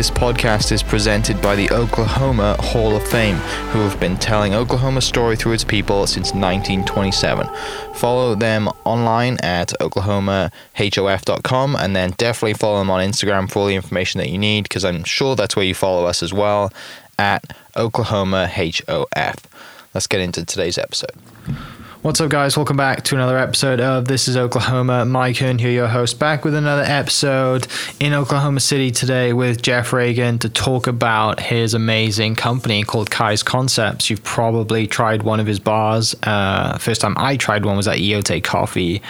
This podcast is presented by the Oklahoma Hall of Fame, who have been telling Oklahoma's story through its people since 1927. Follow them online at oklahomahof.com and then definitely follow them on Instagram for all the information that you need because I'm sure that's where you follow us as well at oklahomahof. Let's get into today's episode. What's up, guys? Welcome back to another episode of This is Oklahoma. Mike Hearn here, your host, back with another episode in Oklahoma City today with Jeff Reagan to talk about his amazing company called Kize Concepts. You've probably tried one of his bars. Uh, first time I tried one was at Eote Coffee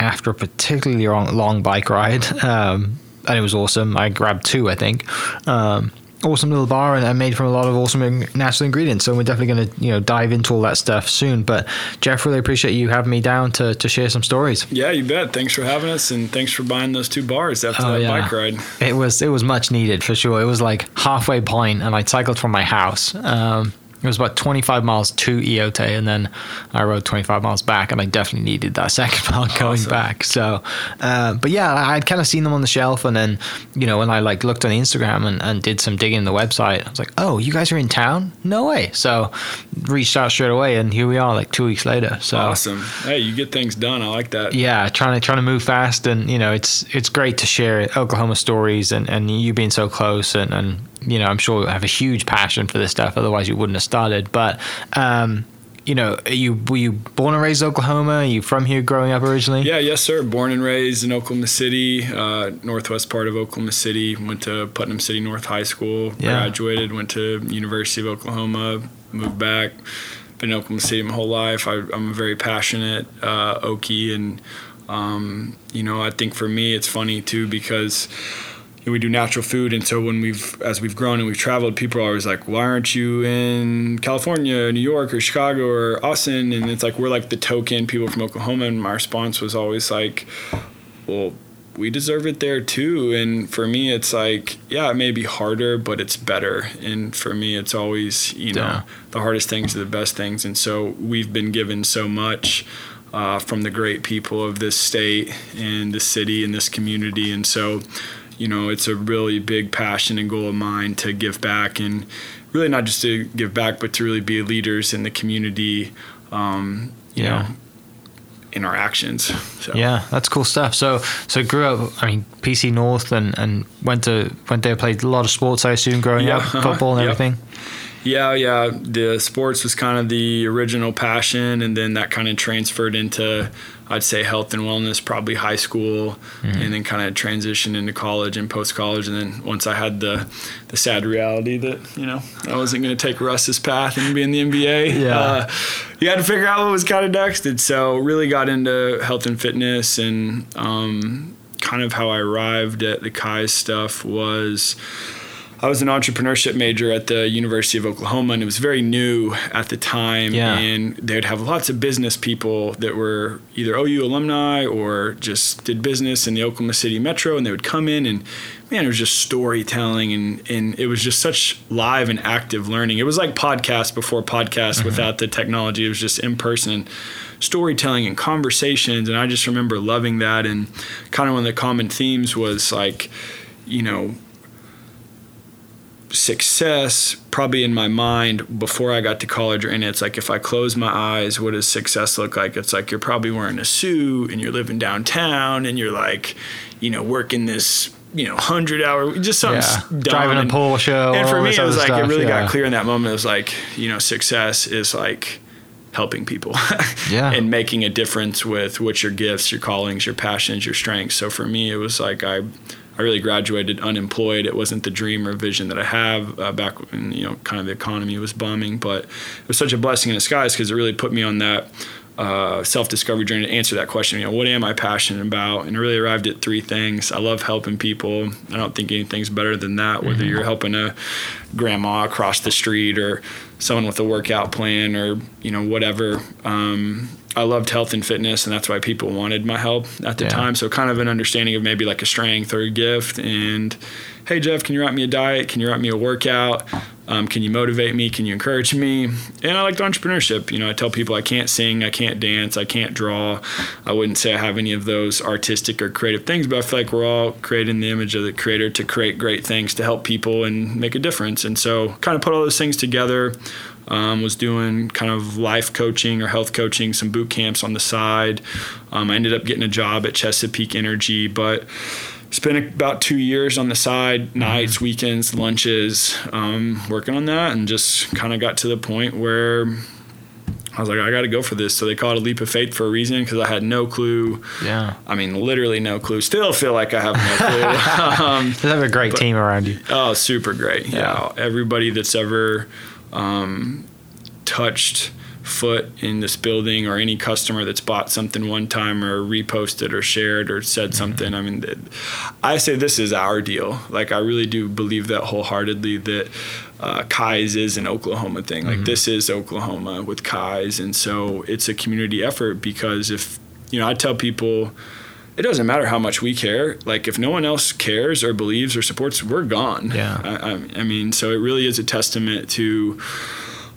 after a particularly long, long bike ride. Um, and it was awesome. I grabbed two, I think. Um, awesome little bar and, and, made from a lot of awesome natural ingredients. So we're definitely going to you know dive into all that stuff soon. But Jeff, really appreciate you having me down to, to share some stories. Yeah, you bet. Thanks for having us, and thanks for buying those two bars after oh, that yeah. bike ride. It was it was much needed for sure. It was like halfway point, and I cycled from my house. Um, it was about 25 miles to Eote, and then I rode 25 miles back, and I definitely needed that second mile going awesome. back. So, uh, but yeah, I'd kind of seen them on the shelf, and then you know when I like looked on Instagram and, and did some digging in the website, I was like, oh, you guys are in town? No way! So reached out straight away, and here we are, like two weeks later. So awesome! Hey, you get things done. I like that. Yeah, trying to trying to move fast, and you know it's it's great to share Oklahoma stories, and, and you being so close, and, and you know, I'm sure you have a huge passion for this stuff. Otherwise, you wouldn't have started. But, um, you know, you were you born and raised in Oklahoma? Are you from here growing up originally? Yeah, yes, sir. Born and raised in Oklahoma City, uh, northwest part of Oklahoma City. Went to Putnam City North High School. Yeah. Graduated. Went to University of Oklahoma. Moved back. Been in Oklahoma City my whole life. I, am a very passionate uh, Okie, and um, you know, I think for me, it's funny too because we do natural food. And so when we've as we've grown and we've traveled people are always like why aren't you in california new york or chicago or austin? And it's like we're like the token people from oklahoma. And my response was always like well we deserve it there too. And for me it's like yeah it may be harder but it's better. And for me it's always you know yeah. the hardest things are the best things. And so we've been given so much uh, from the great people of this state and the city and this community. And so you know, it's a really big passion and goal of mine to give back and really not just to give back, but to really be leaders in the community, um, you yeah. know, in our actions. So. Yeah, that's cool stuff. So, so grew up. I mean, PC North, and and went to went there, played a lot of sports. I assume growing yeah, up, football and everything. Yeah, yeah. The sports was kind of the original passion, and then that kind of transferred into I'd say health and wellness, probably high school, mm-hmm. and then kind of transitioned into college and post college. And then once I had the the sad reality that you know I wasn't going to take Russ's path and be in the NBA, yeah. Uh, you had to figure out what was kind of next. And so really got into health and fitness, and um, kind of how I arrived at the Kai stuff was I was an entrepreneurship major at the University of Oklahoma, and it was very new at the time. Yeah. And they'd have lots of business people that were either OU alumni or just did business in the Oklahoma City Metro, and they would come in and man, it was just storytelling, and and it was just such live and active learning. It was like podcast before podcast mm-hmm. without the technology. It was just in person storytelling and conversations, and I just remember loving that. And kind of one of the common themes was like, you know success probably in my mind before I got to college or in it's like if I close my eyes, what does success look like? It's like you're probably wearing a suit and you're living downtown and you're like, you know, working this you know, hundred hour, just something yeah. driving and, a Porsche. And for me, it was like stuff, it really yeah. got clear in that moment. It was like, you know, success is like helping people, yeah, and making a difference with what your gifts, your callings, your passions, your strengths. So for me, it was like I I really graduated unemployed. It wasn't the dream or vision that I have uh, back when you know kind of the economy was bombing, but it was such a blessing in disguise because it really put me on that uh, self-discovery journey to answer that question. You know, what am I passionate about? And I really arrived at three things. I love helping people. I don't think anything's better than that. Whether mm-hmm. you're helping a grandma across the street or someone with a workout plan or you know whatever. Um, I loved health and fitness, and that's why people wanted my help at the yeah. time. So kind of an understanding of maybe like a strength or a gift. And hey, Jeff, can you write me a diet? Can you write me a workout? Um, can you motivate me? Can you encourage me? And I liked entrepreneurship. You know, I tell people I can't sing, I can't dance, I can't draw. I wouldn't say I have any of those artistic or creative things, but I feel like we're all creating the image of the creator to create great things to help people and make a difference. And so, kind of put all those things together. Um, was doing kind of life coaching or health coaching, some boot camps on the side. Um, I ended up getting a job at Chesapeake Energy, but spent about two years on the side, mm-hmm. nights, weekends, lunches, um, working on that, and just kind of got to the point where I was like, I got to go for this. So they call it a leap of faith for a reason because I had no clue. Yeah. I mean, literally no clue. Still feel like I have no clue. um, you have a great but, team around you. Oh, super great. Yeah. yeah. Everybody that's ever um, touched foot in this building or any customer that's bought something one time or reposted or shared or said mm-hmm. something i mean i say this is our deal like i really do believe that wholeheartedly that uh, Kize is an oklahoma thing mm-hmm. like this is oklahoma with Kize and so it's a community effort because if you know i tell people it doesn't matter how much we care. Like if no one else cares or believes or supports, we're gone. Yeah. I, I, I mean, so it really is a testament to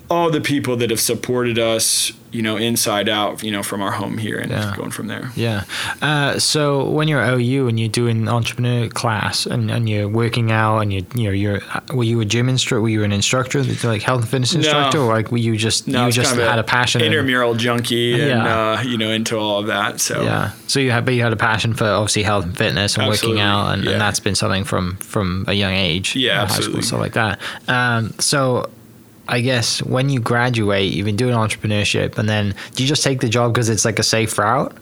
all the people that have supported us, you know, inside out, you know, from our home here and yeah. going from there. Yeah. Uh, so when you're OU and you're doing entrepreneur class and, and you're working out and you you know you're were you a gym instructor? Were you an instructor, like health and fitness instructor, no. or like were you just no, you just had a, a passion intramural and, junkie and yeah. uh, you know into all of that. So yeah. So you had but you had a passion for obviously health and fitness and absolutely. working out and, yeah. and, that's been something from from a young age. Yeah, high absolutely. school stuff like that. Um, so I guess when you graduate, you've been doing entrepreneurship, and then do you just take the job because it's like a safe route?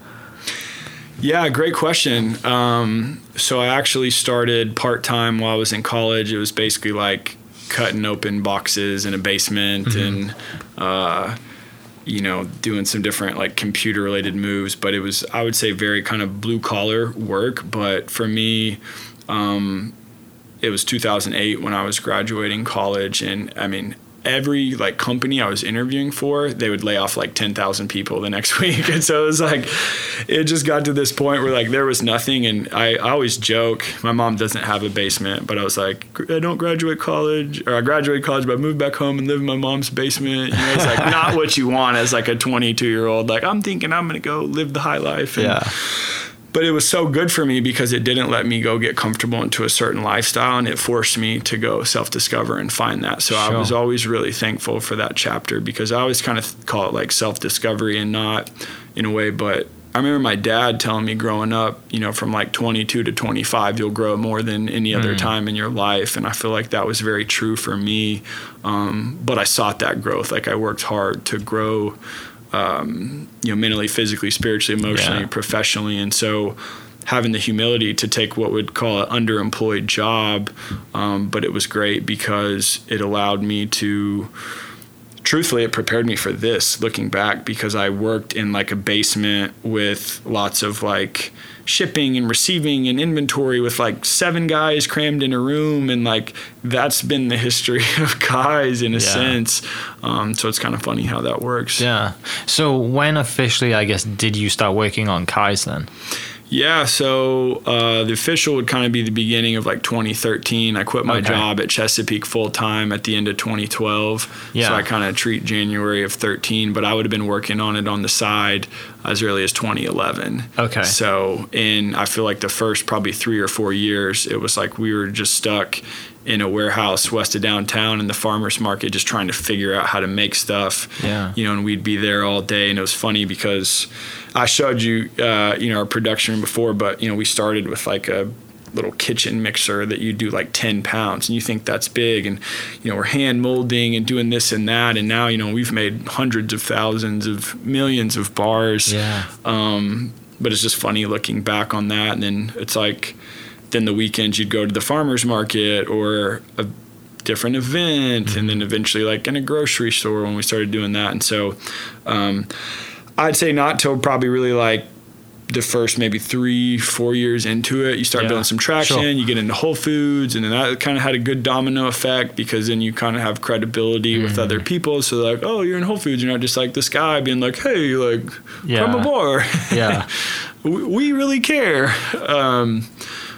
Yeah, great question. Um, so I actually started part time while I was in college. It was basically like cutting open boxes in a basement mm-hmm. and, uh, you know, doing some different like computer related moves. But it was, I would say, very kind of blue collar work. But for me, um, it was 2008 when I was graduating college. And I mean, every like company I was interviewing for, they would lay off like 10,000 people the next week. And so it was like, it just got to this point where like there was nothing. And I, I always joke, my mom doesn't have a basement, but I was like, I don't graduate college or I graduate college, but I moved back home and live in my mom's basement. You know, it's like not what you want as like a 22 year old. Like I'm thinking I'm going to go live the high life. And, yeah but it was so good for me because it didn't let me go get comfortable into a certain lifestyle and it forced me to go self-discover and find that so sure. i was always really thankful for that chapter because i always kind of call it like self-discovery and not in a way but I remember my dad telling me growing up, you know, from like 22 to 25, you'll grow more than any other mm. time in your life. And I feel like that was very true for me. Um, but I sought that growth. Like I worked hard to grow um, you know, mentally, physically, spiritually, emotionally, yeah. professionally, and so having the humility to take what would call an underemployed job, um, but it was great because it allowed me to. Truthfully, it prepared me for this. Looking back, because I worked in like a basement with lots of like shipping and receiving and inventory with like seven guys crammed in a room and like that's been the history of Kize in a yeah. sense. Um, so it's kind of funny how that works. Yeah. So when officially i guess did you start working on Kize then yeah, so uh, the official would kind of be the beginning of like 2013. I quit my okay. job at Chesapeake full time at the end of 2012. Yeah. So I kind of treat January of 13, but I would have been working on it on the side as early as 2011. Okay. So in I feel like the first probably three or four years, it was like we were just stuck in a warehouse west of downtown in the farmers market just trying to figure out how to make stuff. Yeah. You know and we'd be there all day and it was funny because i showed you uh, you know our production room before but you know we started with like a little kitchen mixer that you do like 10 pounds and you think that's big and you know we're hand molding and doing this and that and now you know we've made hundreds of thousands of millions of bars. Yeah. Um, but it's just funny looking back on that and then it's like then the weekends you'd go to the farmers market or a different event mm-hmm. and then eventually like in a grocery store when we started doing that and so um, i'd say not till probably really like the first maybe three, four years into it, you start Yeah, building some traction. sure. You get into Whole Foods, and then that kind of had a good domino effect because then you kind of have credibility with Mm-hmm. other people. So like, oh, you're in Whole Foods. You're not just like this guy being like, hey, like, Yeah. come aboard. Yeah. we, we really care. Um,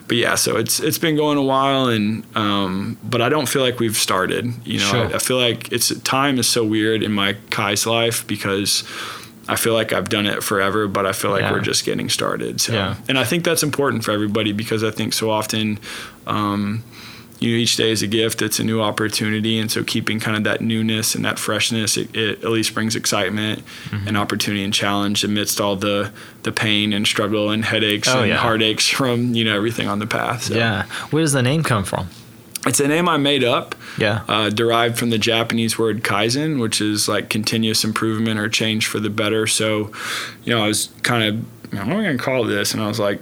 but yeah, so it's it's been going a while, and um, but I don't feel like we've started. You know, Sure. I, I feel like it's time is so weird in my Kize life because I feel like I've done it forever, but I feel like Yeah. we're just getting started. So, Yeah. and I think that's important for everybody because I think so often. Um, you know, each day is a gift. It's a new opportunity, and so keeping kind of that newness and that freshness, it, it at least brings excitement Mm-hmm. and opportunity and challenge amidst all the the pain and struggle and headaches Oh, and yeah. heartaches from you know everything on the path. So Yeah. Where does the name come from? it's a name I made up, Yeah. uh, derived from the Japanese word kaizen, which is like continuous improvement or change for the better. So, you know, I was kind of, what am I going to call this? And I was like,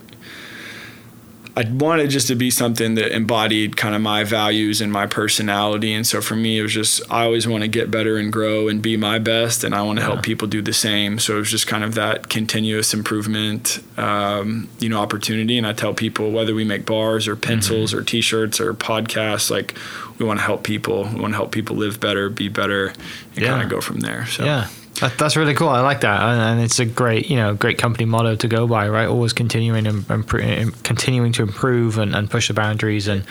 I wanted just to be something that embodied kind of my values and my personality. And so for me, it was just, I always want to get better and grow and be my best. And I want to Yeah. help people do the same. So it was just kind of that continuous improvement, um, you know, opportunity. And I tell people whether we make bars or pencils or t shirts or podcasts, like we want to help people. We want to help people live better, be better, and Yeah. kind of go from there. So Yeah. That, that's really cool. I like that, and, and it's a great, you know, great company motto to go by, right? Always continuing and impro- continuing to improve and, and push the boundaries, and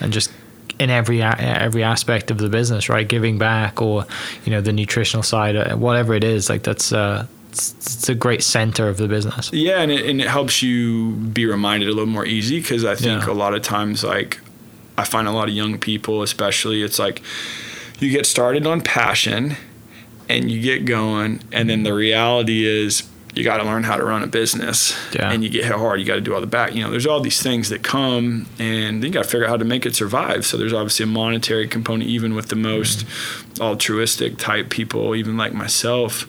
and just in every every aspect of the business, right? Giving back, or you know, the nutritional side, uh, whatever it is, like that's uh, it's, it's a great center of the business. Yeah, and it, and it helps you be reminded a little more easy because I think Yeah. a lot of times, like, I find a lot of young people, especially, it's like you get started on passion and you get going, and then the reality is you got to learn how to run a business Yeah. and you get hit hard. You got to do all the back. You know, there's all these things that come, and then you got to figure out how to make it survive. So there's obviously a monetary component, even with the most altruistic type people, even like myself.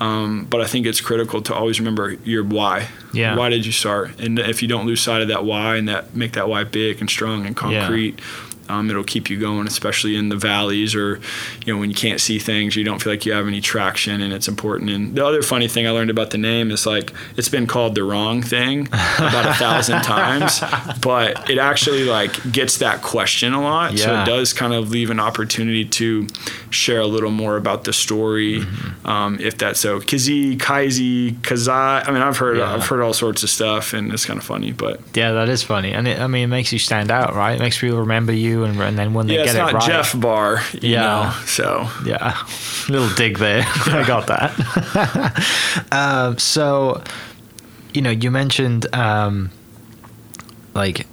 Um, but I think it's critical to always remember your why. Yeah. Why did you start? And if you don't lose sight of that why and that make that why big and strong and concrete, um, it'll keep you going, especially in the valleys or, you know, when you can't see things, you don't feel like you have any traction and it's important. And the other funny thing I learned about the name is like it's been called the wrong thing about a thousand times, but it actually like gets that question a lot. So it does kind of leave an opportunity to share a little more about the story, Mm-hmm. um, if that's so. Kazi, Kaizi, Kazai. I mean, I've heard Yeah. I've heard all sorts of stuff, and it's kind of funny, but Yeah, that is funny, and it, I mean, it makes you stand out, right? It makes people remember you, and, and then when they yeah, get it's it not right, Jeff Bar, you Yeah. know. So Yeah, little dig there. I got that. um, so, you know, you mentioned um, like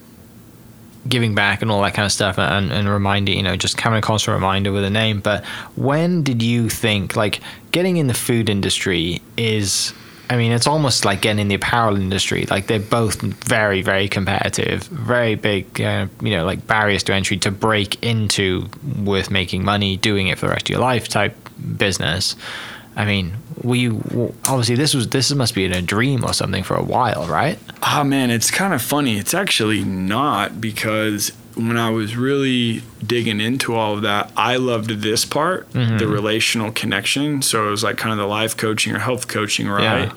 giving back and all that kind of stuff, and, and reminding, you know, just having a constant reminder with a name. But when did you think like getting in the food industry is? I mean, it's almost like getting in the apparel industry. Like they're both very, very competitive, very big, uh, you know, like barriers to entry to break into with making money, doing it for the rest of your life type business. I mean, we obviously this was this must be in a dream or something for a while, right? Oh man, it's kind of funny. It's actually not because when I was really digging into all of that, I loved this part, mm-hmm. the relational connection. So it was like kind of the life coaching or health coaching, right? Yeah.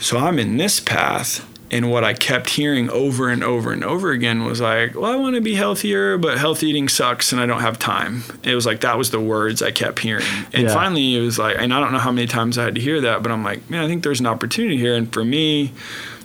So I'm in this path. And what I kept hearing over and over and over again was like, well, I want to be healthier, but health eating sucks and I don't have time. It was like, that was the words I kept hearing. And Yeah. finally, it was like, and I don't know how many times I had to hear that, but I'm like, man, I think there's an opportunity here. And for me,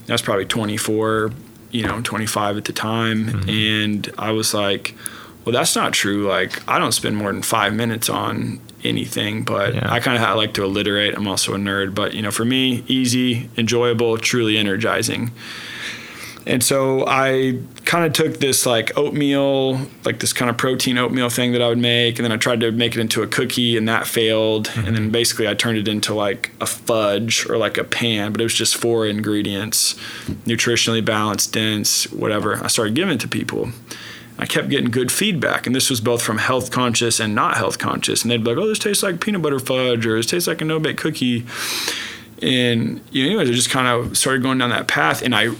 I was probably 24, you know, 25 at the time. Mm-hmm. And I was like, well, that's not true. Like, I don't spend more than five minutes on anything, but Yeah. I kind of like to alliterate. I'm also a nerd, but you know, for me, easy, enjoyable, truly energizing. And so I kind of took this like oatmeal, like this kind of protein oatmeal thing that I would make, and then I tried to make it into a cookie, and that failed. And then mm-hmm. basically I turned it into like a fudge or like a pan, but it was just four ingredients, nutritionally balanced, dense, whatever. I started giving it to people. I kept getting good feedback, and this was both from health conscious and not health conscious. And they'd be like, "Oh, this tastes like peanut butter fudge," or "This tastes like a no bake cookie." And you know, anyways, I just kind of started going down that path, and I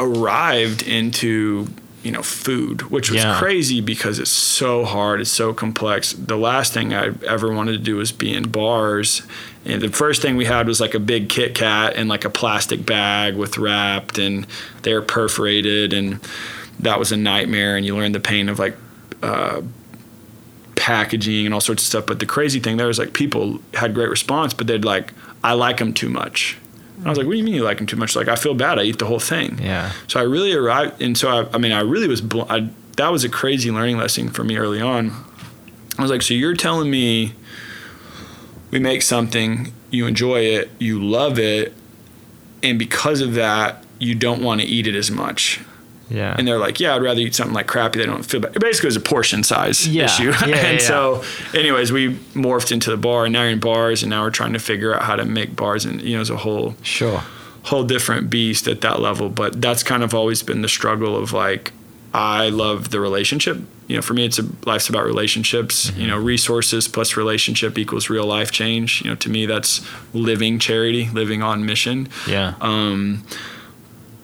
arrived into you know food which was Yeah. crazy because it's so hard it's so complex. The last thing i ever wanted to do was be in bars. And the first thing we had was like a big kit kat in like a plastic bag with wrapped and they're perforated and that was a nightmare. And you learn the pain of like uh, packaging and all sorts of stuff. But the crazy thing there was like people had great response but they'd like i like them too much i was like what do you mean you like them too much like i feel bad i eat the whole thing Yeah. so I really arrived, and so I, I mean, I really was. Bl- I, that was a crazy learning lesson for me early on. I was like, so you're telling me we make something, you enjoy it, you love it, and because of that, you don't want to eat it as much. Yeah. And they're like, yeah, I'd rather eat something like crappy. They don't feel bad. It basically was a portion size Yeah. issue. Yeah, and yeah. so, anyways, we morphed into the bar, and now you're in bars, and now we're trying to figure out how to make bars, and you know, as a whole sure. whole different beast at that level. But that's kind of always been the struggle of like, I love the relationship. You know, for me, it's a life's about relationships. You know, resources plus relationship equals real life change. You know, to me, that's living charity, living on mission. Yeah. Um,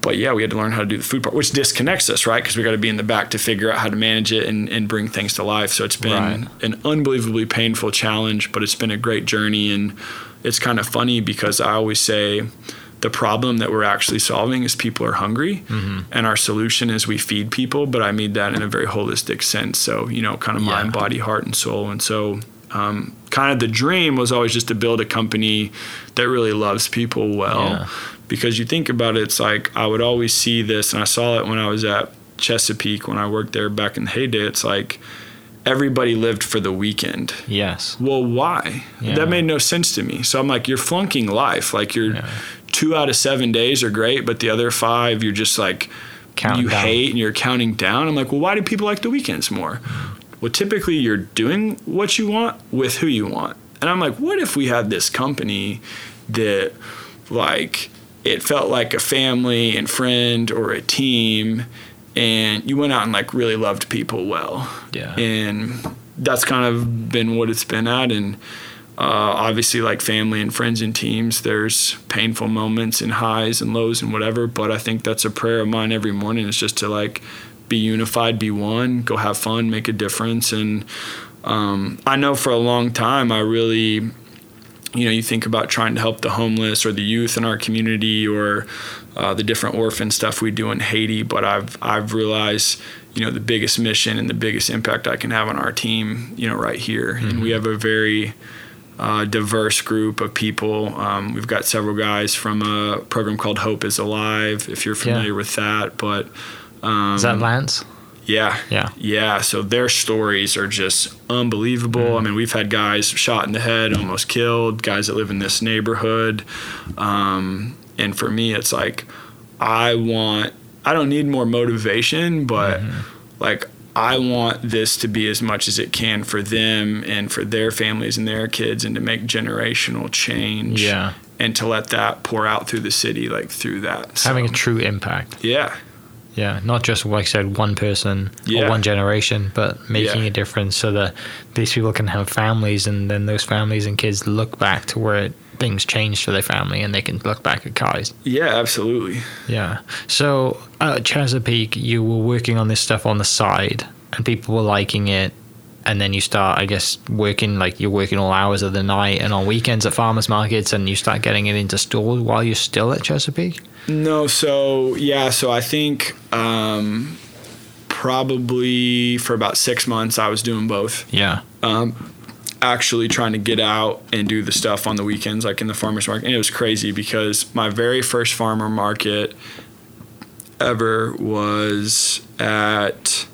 but yeah, we had to learn how to do the food part, which disconnects us, right? Because we got to be in the back to figure out how to manage it and, and bring things to life. So it's been Right. an unbelievably painful challenge, but it's been a great journey. And it's kind of funny because I always say the problem that we're actually solving is people are hungry, and our solution is we feed people. But I mean that in a very holistic sense. So, you know, kind of mind, body, heart, and soul. And so, um, kind of the dream was always just to build a company that really loves people well Yeah. Because you think about it, it's like I would always see this, and I saw it when I was at Chesapeake when I worked there back in the heyday. It's like everybody lived for the weekend. yes. Well, why? Yeah. That made no sense to me. So I'm like, you're flunking life. Like you're Yeah. two out of seven days are great, but the other five you're just like Counting you down. hate and you're counting down. I'm like, well, why do people like the weekends more? Well, typically you're doing what you want with who you want. And I'm like, what if we had this company that like it felt like a family and friend or a team and you went out and like really loved people well Yeah. and that's kind of been what it's been at and uh, obviously like family and friends and teams there's painful moments and highs and lows and whatever but i think that's a prayer of mine every morning is just to like be unified be one go have fun make a difference and um, i know for a long time i really you know, you think about trying to help the homeless or the youth in our community or uh, the different orphan stuff we do in Haiti. But I've I've realized, you know, the biggest mission and the biggest impact I can have on our team, you know, right here. And we have a very uh, diverse group of people. Um, we've got several guys from a program called Hope is Alive, if you're familiar with that. But um, Is that Lance? Yeah. Yeah. Yeah. So their stories are just unbelievable. I mean, we've had guys shot in the head, almost killed, guys that live in this neighborhood. Um, and for me, it's like, I want, I don't need more motivation, but like, I want this to be as much as it can for them and for their families and their kids and to make generational change. Yeah. And to let that pour out through the city, like through that. So, Having a true impact. yeah. Yeah, not just like I said, one person Yeah. or one generation, but making Yeah. a difference so that these people can have families, and then those families and kids look back to where things changed for their family, and they can look back at Kize. Yeah, absolutely. Yeah. So at Chesapeake, you were working on this stuff on the side, and people were liking it. And then you start, I guess, working like you're working all hours of the night and on weekends at farmers markets, and you start getting it into stores while you're still at Chesapeake. No, so yeah, so I think um, probably for about six months I was doing both. Yeah. Um, actually trying to get out and do the stuff on the weekends, like in the farmers market. And it was crazy because my very first farmer market ever was at,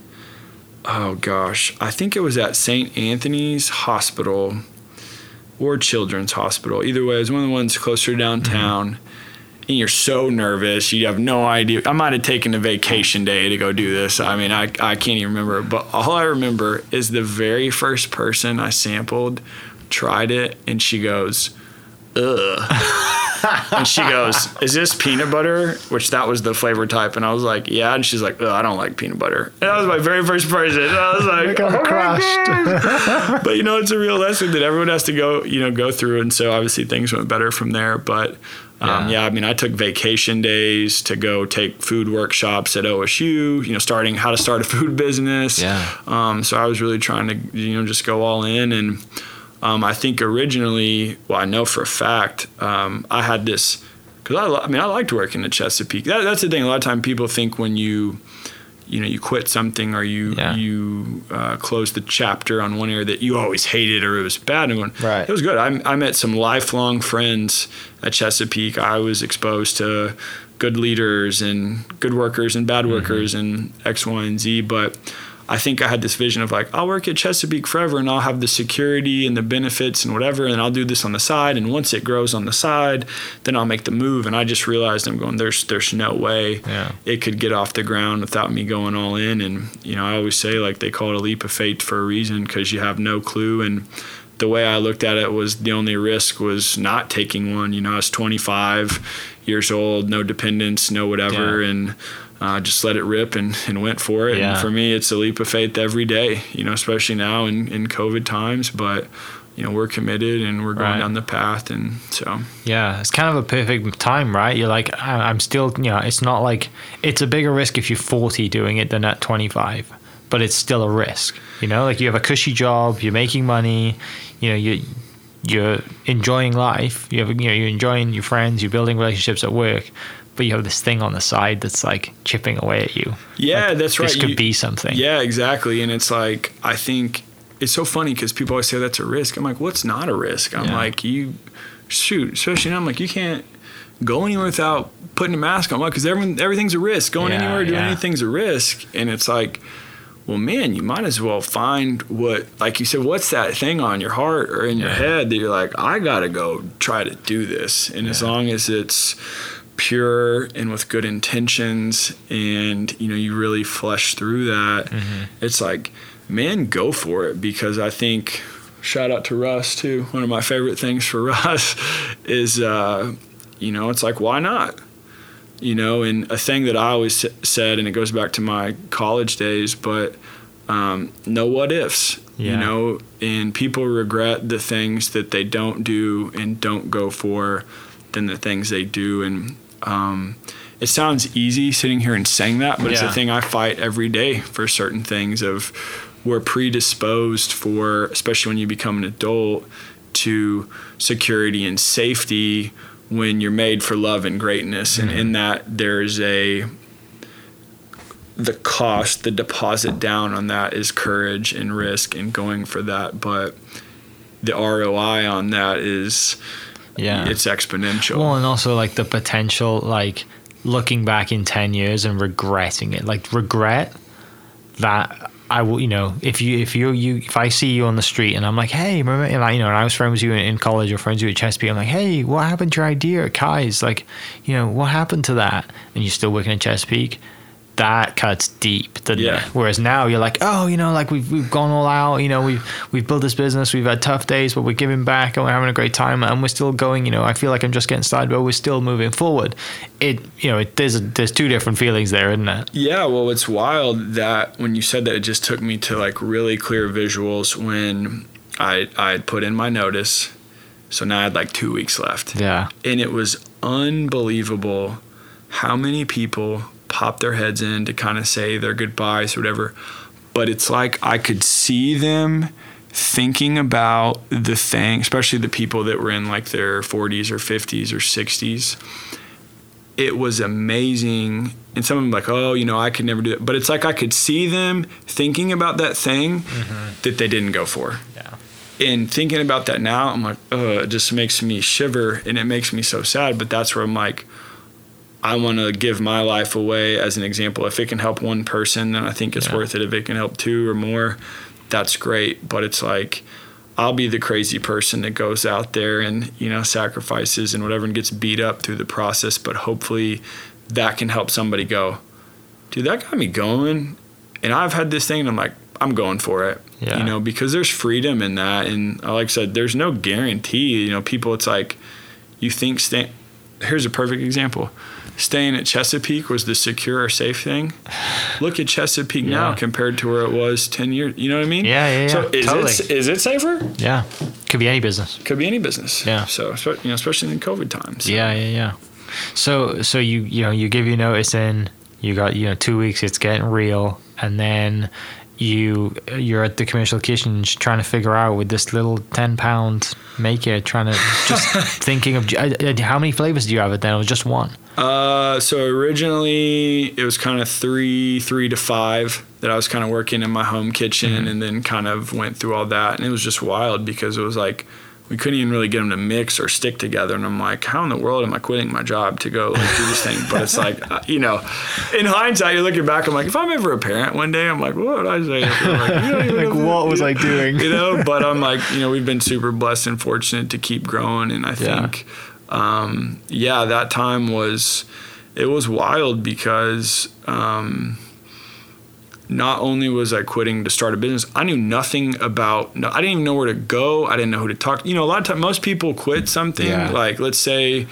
oh gosh, I think it was at St. Anthony's Hospital or Children's Hospital. Either way, it was one of the ones closer mm-hmm. downtown. And you're so nervous. You have no idea. I might have taken a vacation day to go do this. I mean, I, I can't even remember. But all I remember is the very first person I sampled tried it, and she goes, ugh. and she goes, "Is this peanut butter?" Which that was the flavor type, and I was like, "Yeah." And she's like, "Ugh, "I don't like peanut butter." And that was my very first person. And I was like, "Oh my crushed. but you know, it's a real lesson that everyone has to go, you know, go through. And so obviously things went better from there. But Um, yeah. I mean, I took vacation days to go take food workshops at OSU. You know, starting how to start a food business. Yeah. Um, so I was really trying to you know just go all in, and um, I think originally, well, I know for a fact, um, I had this because I, I mean I liked working at Chesapeake. That, that's the thing. A lot of time people think when you you know you quit something or you Yeah. you uh, close the chapter on one area that you always hated or it was bad and going Right. it was good I, I met some lifelong friends at chesapeake i was exposed to good leaders and good workers and bad workers and x y and z but i think i had this vision of like i'll work at chesapeake forever and i'll have the security and the benefits and whatever and i'll do this on the side and once it grows on the side then i'll make the move and i just realized i'm going there's there's no way Yeah. it could get off the ground without me going all in. And, you know, I always say, like, they call it a leap of faith for a reason because you have no clue. And the way I looked at it was the only risk was not taking one. You know, I was 25 years old, no dependents, no whatever. Yeah. And, uh, just let it rip and, and went for it. Yeah. And for me, it's a leap of faith every day, you know, especially now in, in COVID times. But, you know, we're committed and we're going Right. down the path. And so, Yeah, it's kind of a perfect time, right? You're like, I'm still, you know, it's not like it's a bigger risk if you're 40 doing it than at 25, but it's still a risk. You know, like you have a cushy job, you're making money, you know, you you're enjoying life. You have, you know, you're enjoying your friends, you're building relationships at work, but you have this thing on the side that's like chipping away at you. yeah, Like, that's right. This could You- be something. Yeah, exactly. And it's like I think it's so funny because people always say that's a risk. I'm like, what's not a risk? I'm Yeah. like, you shoot, especially now. I'm like, you can't go anywhere without putting a mask on. Because everyone, everything's a risk. Going Yeah, anywhere, doing yeah. anything's a risk. And it's like, well, man, you might as well find what, like you said, what's that thing on your heart or in your head that you're like, I gotta go try to do this. And as long as it's pure and with good intentions and you know you really flesh through that. Mm-hmm. it's like man go for it because i think shout out to russ too. One of my favorite things for russ is uh you know it's like why not? You know and a thing that i always said and it goes back to my college days but um, no what ifs you know? And people regret the things that they don't do and don't go for than the things they do and um, it sounds easy sitting here and saying that but it's a thing i fight every day for certain things of we're predisposed for especially when you become an adult to security and safety when you're made for love and greatness. And in that there's a the cost the deposit down on that is courage and risk and going for that. But the ROI on that is Yeah. it's exponential Well, and also like the potential, like looking back in 10 years and regretting it, like regret that I will, you know, if you, if you, you, if I see you on the street and I'm like, hey, remember, and I, you know, and I was friends with you in, in college or friends with you at Chesapeake, I'm like, hey, what happened to your idea at Kize? Like, you know, what happened to that? And you're still working at Chesapeake. That cuts deep, Yeah. it? Whereas now you're like, oh, you know, like we've we've gone all out, you know, we've we've built this business, we've had tough days, but we're giving back and we're having a great time, and we're still going. You know, I feel like I'm just getting started, but we're still moving forward. It, you know, it, there's there's two different feelings there, isn't it? Yeah, well, it's wild that when you said that, it just took me to like really clear visuals when I I had put in my notice. So now I had like two weeks left, Yeah, and it was unbelievable how many people pop their heads in to kind of say their goodbyes or whatever. But it's like I could see them thinking about the thing, especially the people that were in like their 40s or 50s or 60s it was amazing. And some of them like, oh, you know, I could never do it. But it's like I could see them thinking about that thing mm-hmm. that they didn't go for. yeah, And thinking about that now, I'm like, oh, it just makes me shiver and it makes me so sad. But that's where I'm like, I want to give my life away as an example. If it can help one person, then I think it's Yeah. worth it. If it can help two or more, that's great. But it's like, I'll be the crazy person that goes out there and, you know, sacrifices and whatever and gets beat up through the process. But hopefully that can help somebody go, dude, that got me going. And I've had this thing and I'm like, I'm going for it. Yeah. You know, because there's freedom in that. And like I said, there's no guarantee. You know, people, it's like, you think sta- here's a perfect example. Staying at Chesapeake was the secure or safe thing. Look at Chesapeake yeah. now compared to where it was ten years. You know what I mean? Yeah, yeah, yeah. So is totally. it is it safer? Yeah, could be any business. Could be any business. Yeah. So you know, especially in COVID times. Yeah, yeah, yeah. So so you you know you give your notice in. You got you know two weeks. It's getting real, and then you you're at the commercial kitchen trying to figure out with this little 10 pound maker trying to just thinking of uh, uh, how many flavors do you have? It then it was just one. Uh so originally it was kind of three three to five that i was kind of working in my home kitchen mm-hmm. and then kind of went through all that. And it was just wild because it was like we couldn't even really get them to mix or stick together. And I'm like, how in the world am I quitting my job to go like, do this thing? But it's like, uh, you know, in hindsight, you're looking back, I'm like, if I'm ever a parent one day, I'm like, what would I say? Like, like what was I doing? You know, but I'm like, you know, we've been super blessed and fortunate to keep growing. And I think, yeah, um, yeah that time was, it was wild because, um, not only was I quitting to start a business, I knew nothing about. No, I didn't even know where to go. I didn't know who to talk. To. You know, a lot of times most people quit something. Yeah. Like let's say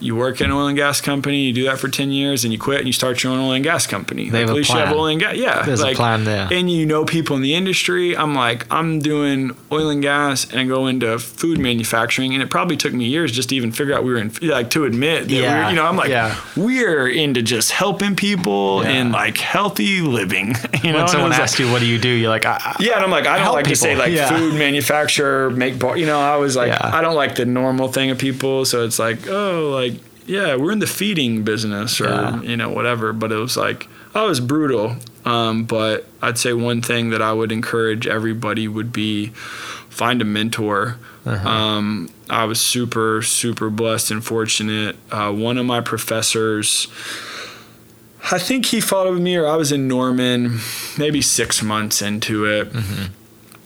you work in an oil and gas company, you do that for 10 years and you quit and you start your own oil and gas company. They like, have a plan. oil and gas. Yeah. There's like, a plan there. And you know people in the industry. I'm like, I'm doing oil and gas and I go into food manufacturing. And it probably took me years just to even figure out we were in, like to admit that yeah. we're, you know, I'm like, yeah. we're into just helping people yeah. and like healthy living. You know, when someone asks like, you, what do you do? You're like, I, yeah. And I'm like, I don't like people. to say like yeah. food manufacturer, make bar, you know, I was like, I don't like the normal thing of people. So it's like, oh, like, yeah, we're in the feeding business or yeah. you know whatever. But it was like oh, it was brutal. Um, but I'd say one thing that I would encourage everybody would be find a mentor. Uh-huh. Um, I was super super blessed and fortunate. Uh, one of my professors. I think he followed me, or I was in Norman, maybe six months into it. Mm-hmm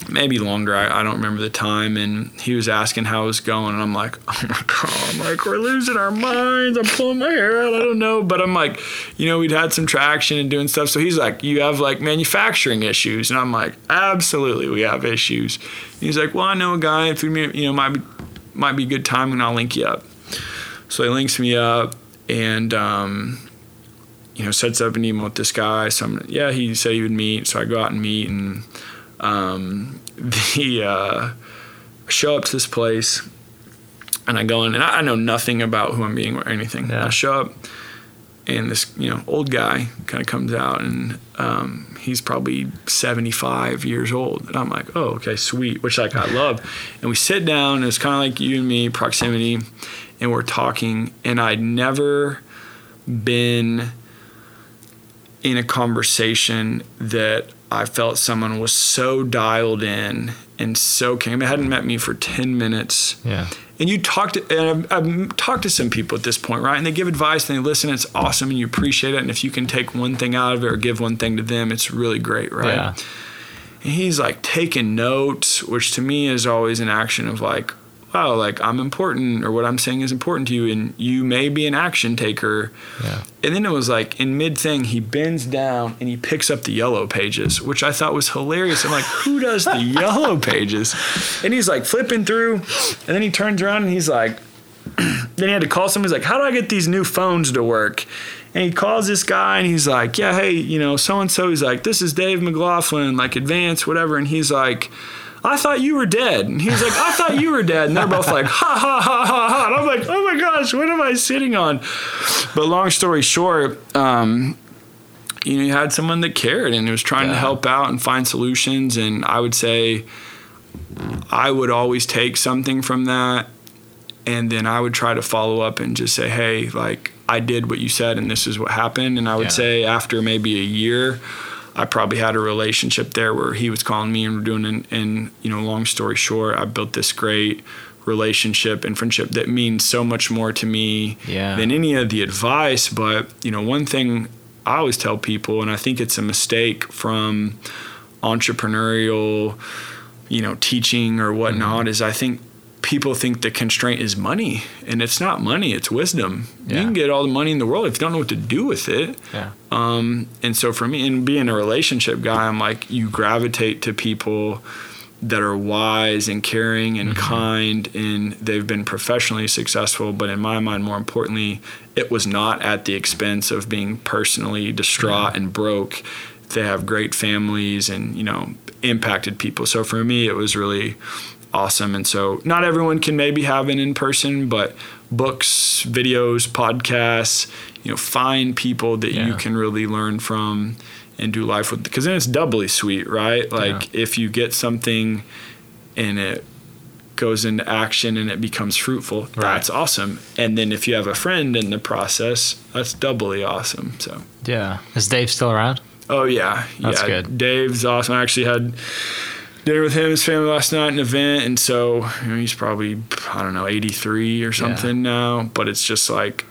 maybe longer. I, I, don't remember the time. And he was asking how it was going. And I'm like, oh my God, I'm like, we're losing our minds. I'm pulling my hair out. I don't know. But I'm like, you know, we'd had some traction and doing stuff. So he's like, you have like manufacturing issues. And I'm like, absolutely, we have issues. And he's like, well, I know a guy, if you, you know, might be, might be a good time and I'll link you up. So he links me up and, um, you know, sets up an email with this guy. So I'm, yeah, he said he would meet. So I go out and meet and, um, the uh, show up to this place and I go in and I, know nothing about who I'm being or anything. Yeah. I show up and this you know old guy kind of comes out and um, he's probably 75 years old and I'm like oh okay sweet which like I love and we sit down and it's kind of like you and me proximity and we're talking and I'd never been in a conversation that I felt someone was so dialed in and so came. They hadn't met me for 10 minutes. Yeah. And you talked, to, and I've, I've, talked to some people at this point, right? And they give advice and they listen. It's awesome and you appreciate it. And if you can take one thing out of it or give one thing to them, it's really great, right? Yeah. And he's like taking notes, which to me is always an action of like, wow, like I'm important or what I'm saying is important to you and you may be an action taker. Yeah. And then it was like in mid thing, he bends down and he picks up the yellow pages, which I thought was hilarious. I'm like, who does the yellow pages? And he's like flipping through and then he turns around and he's like, then he had to call someone. He's like, how do I get these new phones to work? And he calls this guy and he's like, yeah, hey, you know, so and so. He's like, this is Dave McLaughlin, like advanced, whatever. And he's like, I thought you were dead. And he's like, I thought you were dead. And they're both like, ha ha ha ha ha. And I'm like, oh my gosh, what am I sitting on? But long story short, um, you know, you had someone that cared and was trying yeah. to help out and find solutions. And I would say I would always take something from that. And then I would try to follow up and just say, hey, like, I did what you said and this is what happened. And I would yeah. say after maybe a year, I probably had a relationship there where he was calling me and we're doing and, and you know long story short I built this great relationship and friendship that means so much more to me yeah. than any of the advice but you know one thing I always tell people and I think it's a mistake from entrepreneurial you know teaching or whatnot mm-hmm. is I think people think the constraint is money and it's not money it's wisdom yeah. you can get all the money in the world if you don't know what to do with it yeah. um, and so for me and being a relationship guy i'm like you gravitate to people that are wise and caring and mm-hmm. kind and they've been professionally successful but in my mind more importantly it was not at the expense of being personally distraught yeah. and broke they have great families and you know impacted people so for me it was really awesome. And so not everyone can maybe have an in person but books videos podcasts you know find people that yeah. you can really learn from and do life with. Because then it's doubly sweet right? Like yeah. if you get something and it goes into action and it becomes fruitful right. that's awesome. And then if you have a friend in the process that's doubly awesome so. Yeah. Is dave still around? Oh yeah. That's yeah good. Dave's awesome. I actually had dinner with him and his family last night an event and so you know, he's probably i don't know 83 or something yeah. now but it's just like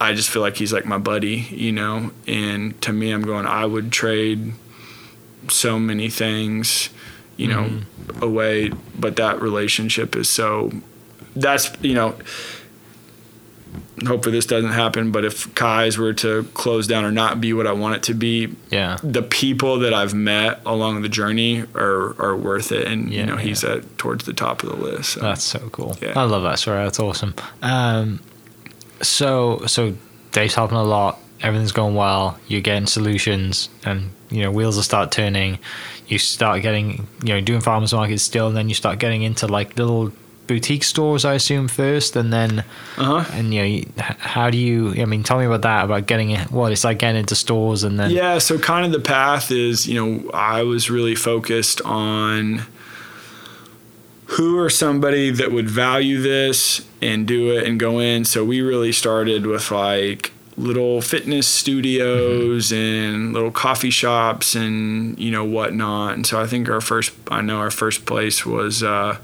I just feel like he's like my buddy, you know. And to me, I'm going. I would trade so many things, you know, mm-hmm. away. But that relationship is so. That's you know. Hopefully this doesn't happen, but if Kize were to close down or not be what I want it to be, yeah, the people that I've met along the journey are are worth it, and yeah, you know he's yeah. at towards the top of the list. So. That's so cool. Yeah. I love that story. That's awesome. Um, so so Dave's helping a lot. Everything's going well. You're getting solutions, and you know wheels will start turning. You start getting you know doing farmers markets still, and then you start getting into like little boutique stores, I assume first, and then uh-huh. and you know how do you? I mean, tell me about that. About getting what it's like getting into stores, and then yeah. So kind of the path is you know I was really focused on who are somebody that would value this and do it and go in. So we really started with like little fitness studios mm-hmm. and little coffee shops and you know whatnot. And so I think our first, I know our first place was. Uh,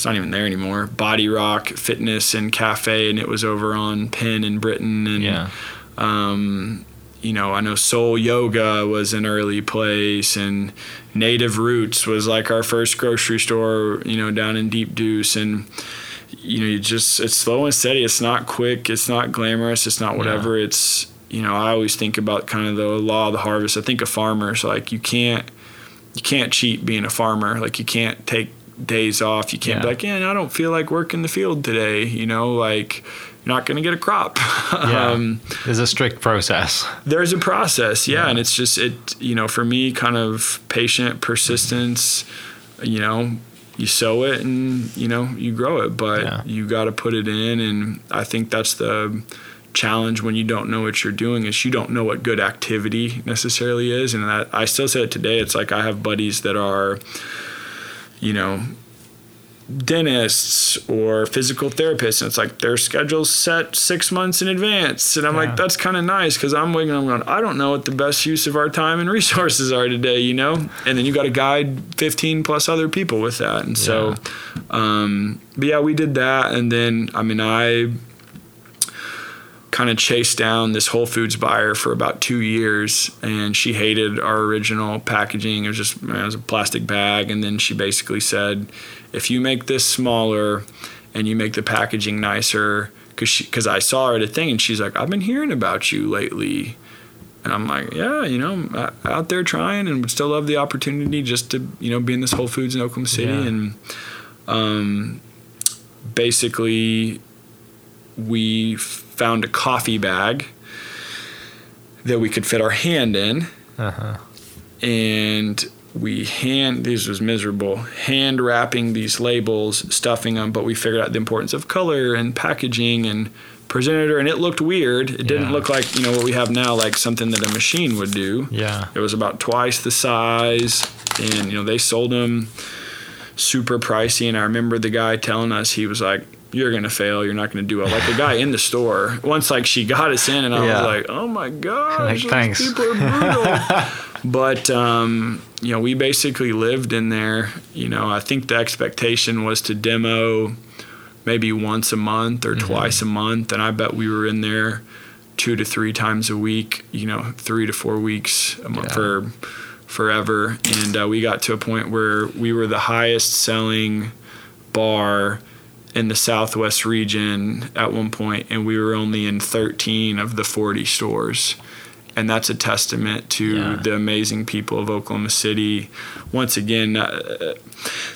it's not even there anymore. Body Rock Fitness and Cafe, and it was over on Penn in Britton. And yeah. um, you know, I know Soul Yoga was an early place, and Native Roots was like our first grocery store, you know, down in Deep Deuce, and you know, you just it's slow and steady. It's not quick. It's not glamorous. It's not whatever. Yeah. It's you know, I always think about kind of the law of the harvest. I think of farmers like you can't you can't cheat being a farmer. Like you can't take days off. You can't yeah. be like, yeah, I don't feel like working the field today. You know, like you're not going to get a crop. Yeah. um, there's a strict process. There's a process, yeah, yeah, and it's just it. You know, for me, kind of patient persistence. You know, you sow it and you know you grow it, but yeah. you got to put it in, and I think that's the challenge when you don't know what you're doing is you don't know what good activity necessarily is and that, i still say it today it's like i have buddies that are you know dentists or physical therapists and it's like their schedule's set six months in advance. And i'm yeah. like that's kind of nice because i'm waiting i'm going i don't know what the best use of our time and resources are today you know? And then you got to guide 15 plus other people with that. And so um but yeah we did that and then i mean i kind of chased down this Whole Foods buyer for about two years, and she hated our original packaging. It was just it was a plastic bag, and then she basically said, if you make this smaller and you make the packaging nicer, because because I saw her at a thing and she's like, I've been hearing about you lately. And I'm like, yeah, you know, I'm out there trying and would still love the opportunity just to, you know, be in this Whole Foods in Oklahoma City. Yeah. And um, basically, we found a coffee bag that we could fit our hand in. Uh-huh. And we hand these was miserable hand wrapping these labels stuffing them but we figured out the importance of color and packaging and presented and it looked weird it didn't look like you know what we have now like something that a machine would do yeah it was about twice the size and you know they sold them super pricey and i remember the guy telling us he was like you're gonna fail. You're not gonna do well. Like the guy in the store, once like she got us in, and I yeah. was like, oh my gosh, like, thanks. people are brutal. but um, you know, we basically lived in there. You know, I think the expectation was to demo maybe once a month or mm-hmm. twice a month, and I bet we were in there two to three times a week. You know, three to four weeks a month yeah. for forever, and uh, we got to a point where we were the highest selling bar in the southwest region at one point and we were only in 13 of the 40 stores and that's a testament to Yeah. the amazing people of Oklahoma City. Once again, uh,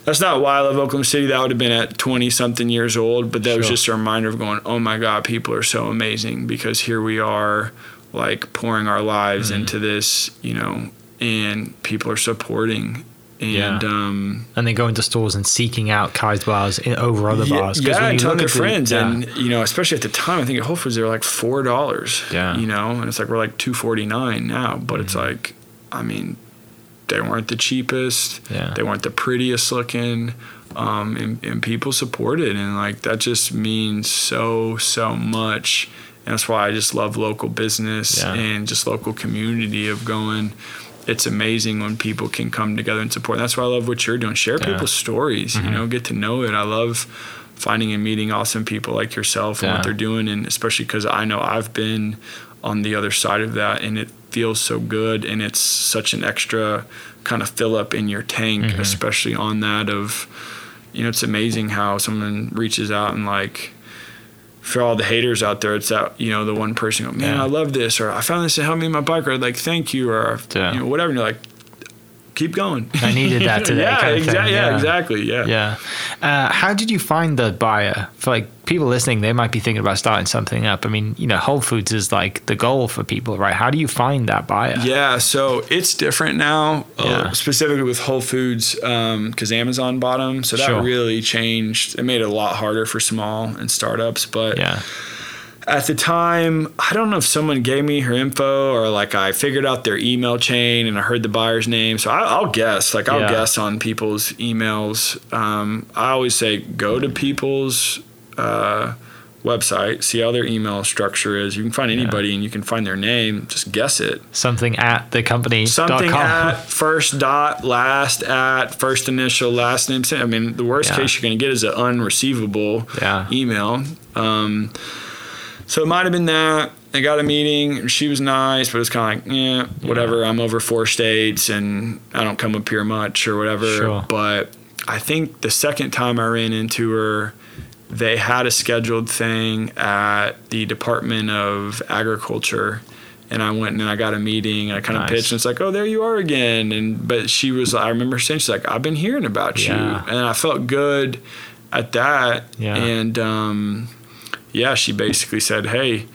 that's not why I love Oklahoma City. That would have been at 20 something years old, but that was just a reminder of going, oh my God, people are so amazing because here we are, like pouring our lives Mm-hmm. into this, you know, and people are supporting. And, Yeah. um, And then going to stores and seeking out Kize bars in, over other bars. yeah, when I you look their at the- friends, yeah. and you know, especially at the time, I think at Whole Foods they were like four dollars. Yeah. you know, and it's like we're like two forty nine now, but it's Mm-hmm. like, I mean, they weren't the cheapest. Yeah. They weren't the prettiest looking, um, and, and people supported, and like that just means so so much. And that's why I just love local business Yeah. and just local community of going. It's amazing when people can come together and support. That's why I love what you're doing. Share Yeah. Mm-hmm. people's stories. You know, get to know it. I love finding and meeting awesome people like yourself and Yeah. what they're doing, and especially because I know I've been on the other side of that, and it feels so good, and it's such an extra kind of fill up in your tank, Mm-hmm. especially on that of, you know, it's amazing how someone reaches out and like. For all the haters out there, it's that you know the one person go, man, Yeah. I love this, or I found this to help me in my bike ride. Like, thank you, or Yeah. you know whatever. And you're like, keep going. I needed that today. yeah, kind of exactly. Yeah, Yeah. exactly. Yeah. Yeah. Uh, how did you find the buyer? For like people listening, they might be thinking about starting something up. I mean, you know, Whole Foods is like the goal for people, right? How do you find that buyer? Yeah, so it's different now, uh, specifically with Whole Foods, because Amazon bought them. So that Sure. really changed. It made it a lot harder for small and startups. But Yeah. At the time, I don't know if someone gave me her info or like I figured out their email chain and I heard the buyer's name. So I, I'll guess, like I'll Yeah. guess on people's emails. Um, I always say go to people's uh, website, see how their email structure is. You can find anybody and you can find their name. Just guess it. Something at the company. Something at first dot last at first initial last name. I mean, the worst Yeah. case you're going to get is an unreceivable Yeah. email. Um, so it might have been that. I got a meeting. She was nice, but it was kind of like, yeah, whatever. I'm over four states and I don't come up here much or whatever. Sure. But I think the second time I ran into her, they had a scheduled thing at the Department of Agriculture. And I went and I got a meeting and I kind of Nice. pitched and it's like, oh, there you are again. And but she was, I remember saying, she's like, I've been hearing about Yeah. you, and I felt good at that. Yeah. And um, yeah, she basically said, hey,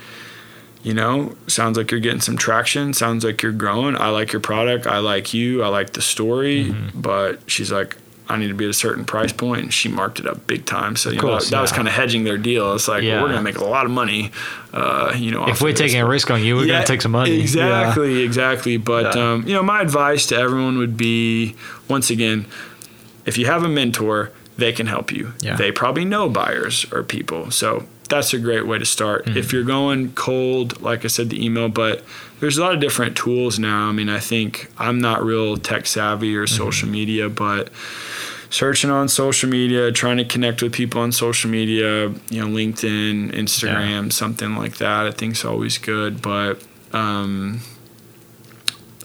you know, sounds like you're getting some traction. Sounds like you're growing. I like your product. I like you. I like the story. Mm-hmm. But she's like, I need to be at a certain price point, and she marked it up big time. So you know, course, that, that was kind of hedging their deal. It's like Yeah. well, we're gonna make a lot of money. Uh, you know, If we're taking a risk on you, we're going to take some money. Yeah. Exactly, exactly. But Yeah. um, you know, my advice to everyone would be, once again, if you have a mentor, they can help you. Yeah. They probably know buyers or people, so that's a great way to start. Mm-hmm. If you're going cold, like I said, the email, but there's a lot of different tools now. I mean, I think I'm not real tech savvy or social Mm-hmm. media, but searching on social media, trying to connect with people on social media, you know, LinkedIn, Instagram, something like that. I think is always good, but um,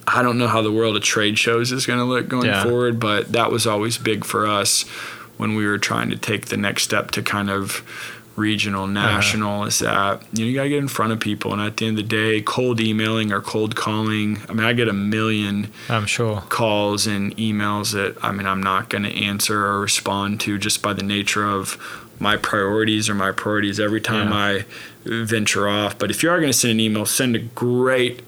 I don't know how the world of trade shows is going to look going Yeah. forward, but that was always big for us when we were trying to take the next step to kind of regional, uh-huh. national. Is that you know you gotta get in front of people, and at the end of the day, cold emailing or cold calling. I mean, I get a million I'm sure. calls and emails that I mean I'm not going to answer or respond to just by the nature of my priorities or my priorities every time Yeah. I venture off. But if you are going to send an email, send a great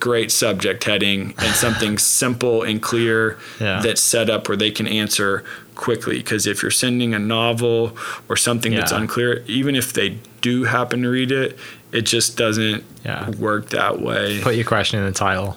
great subject heading and something simple and clear Yeah. that's set up where they can answer quickly because if you're sending a novel or something that's unclear even if they do happen to read it it just doesn't Yeah. work that way Put your question in the title.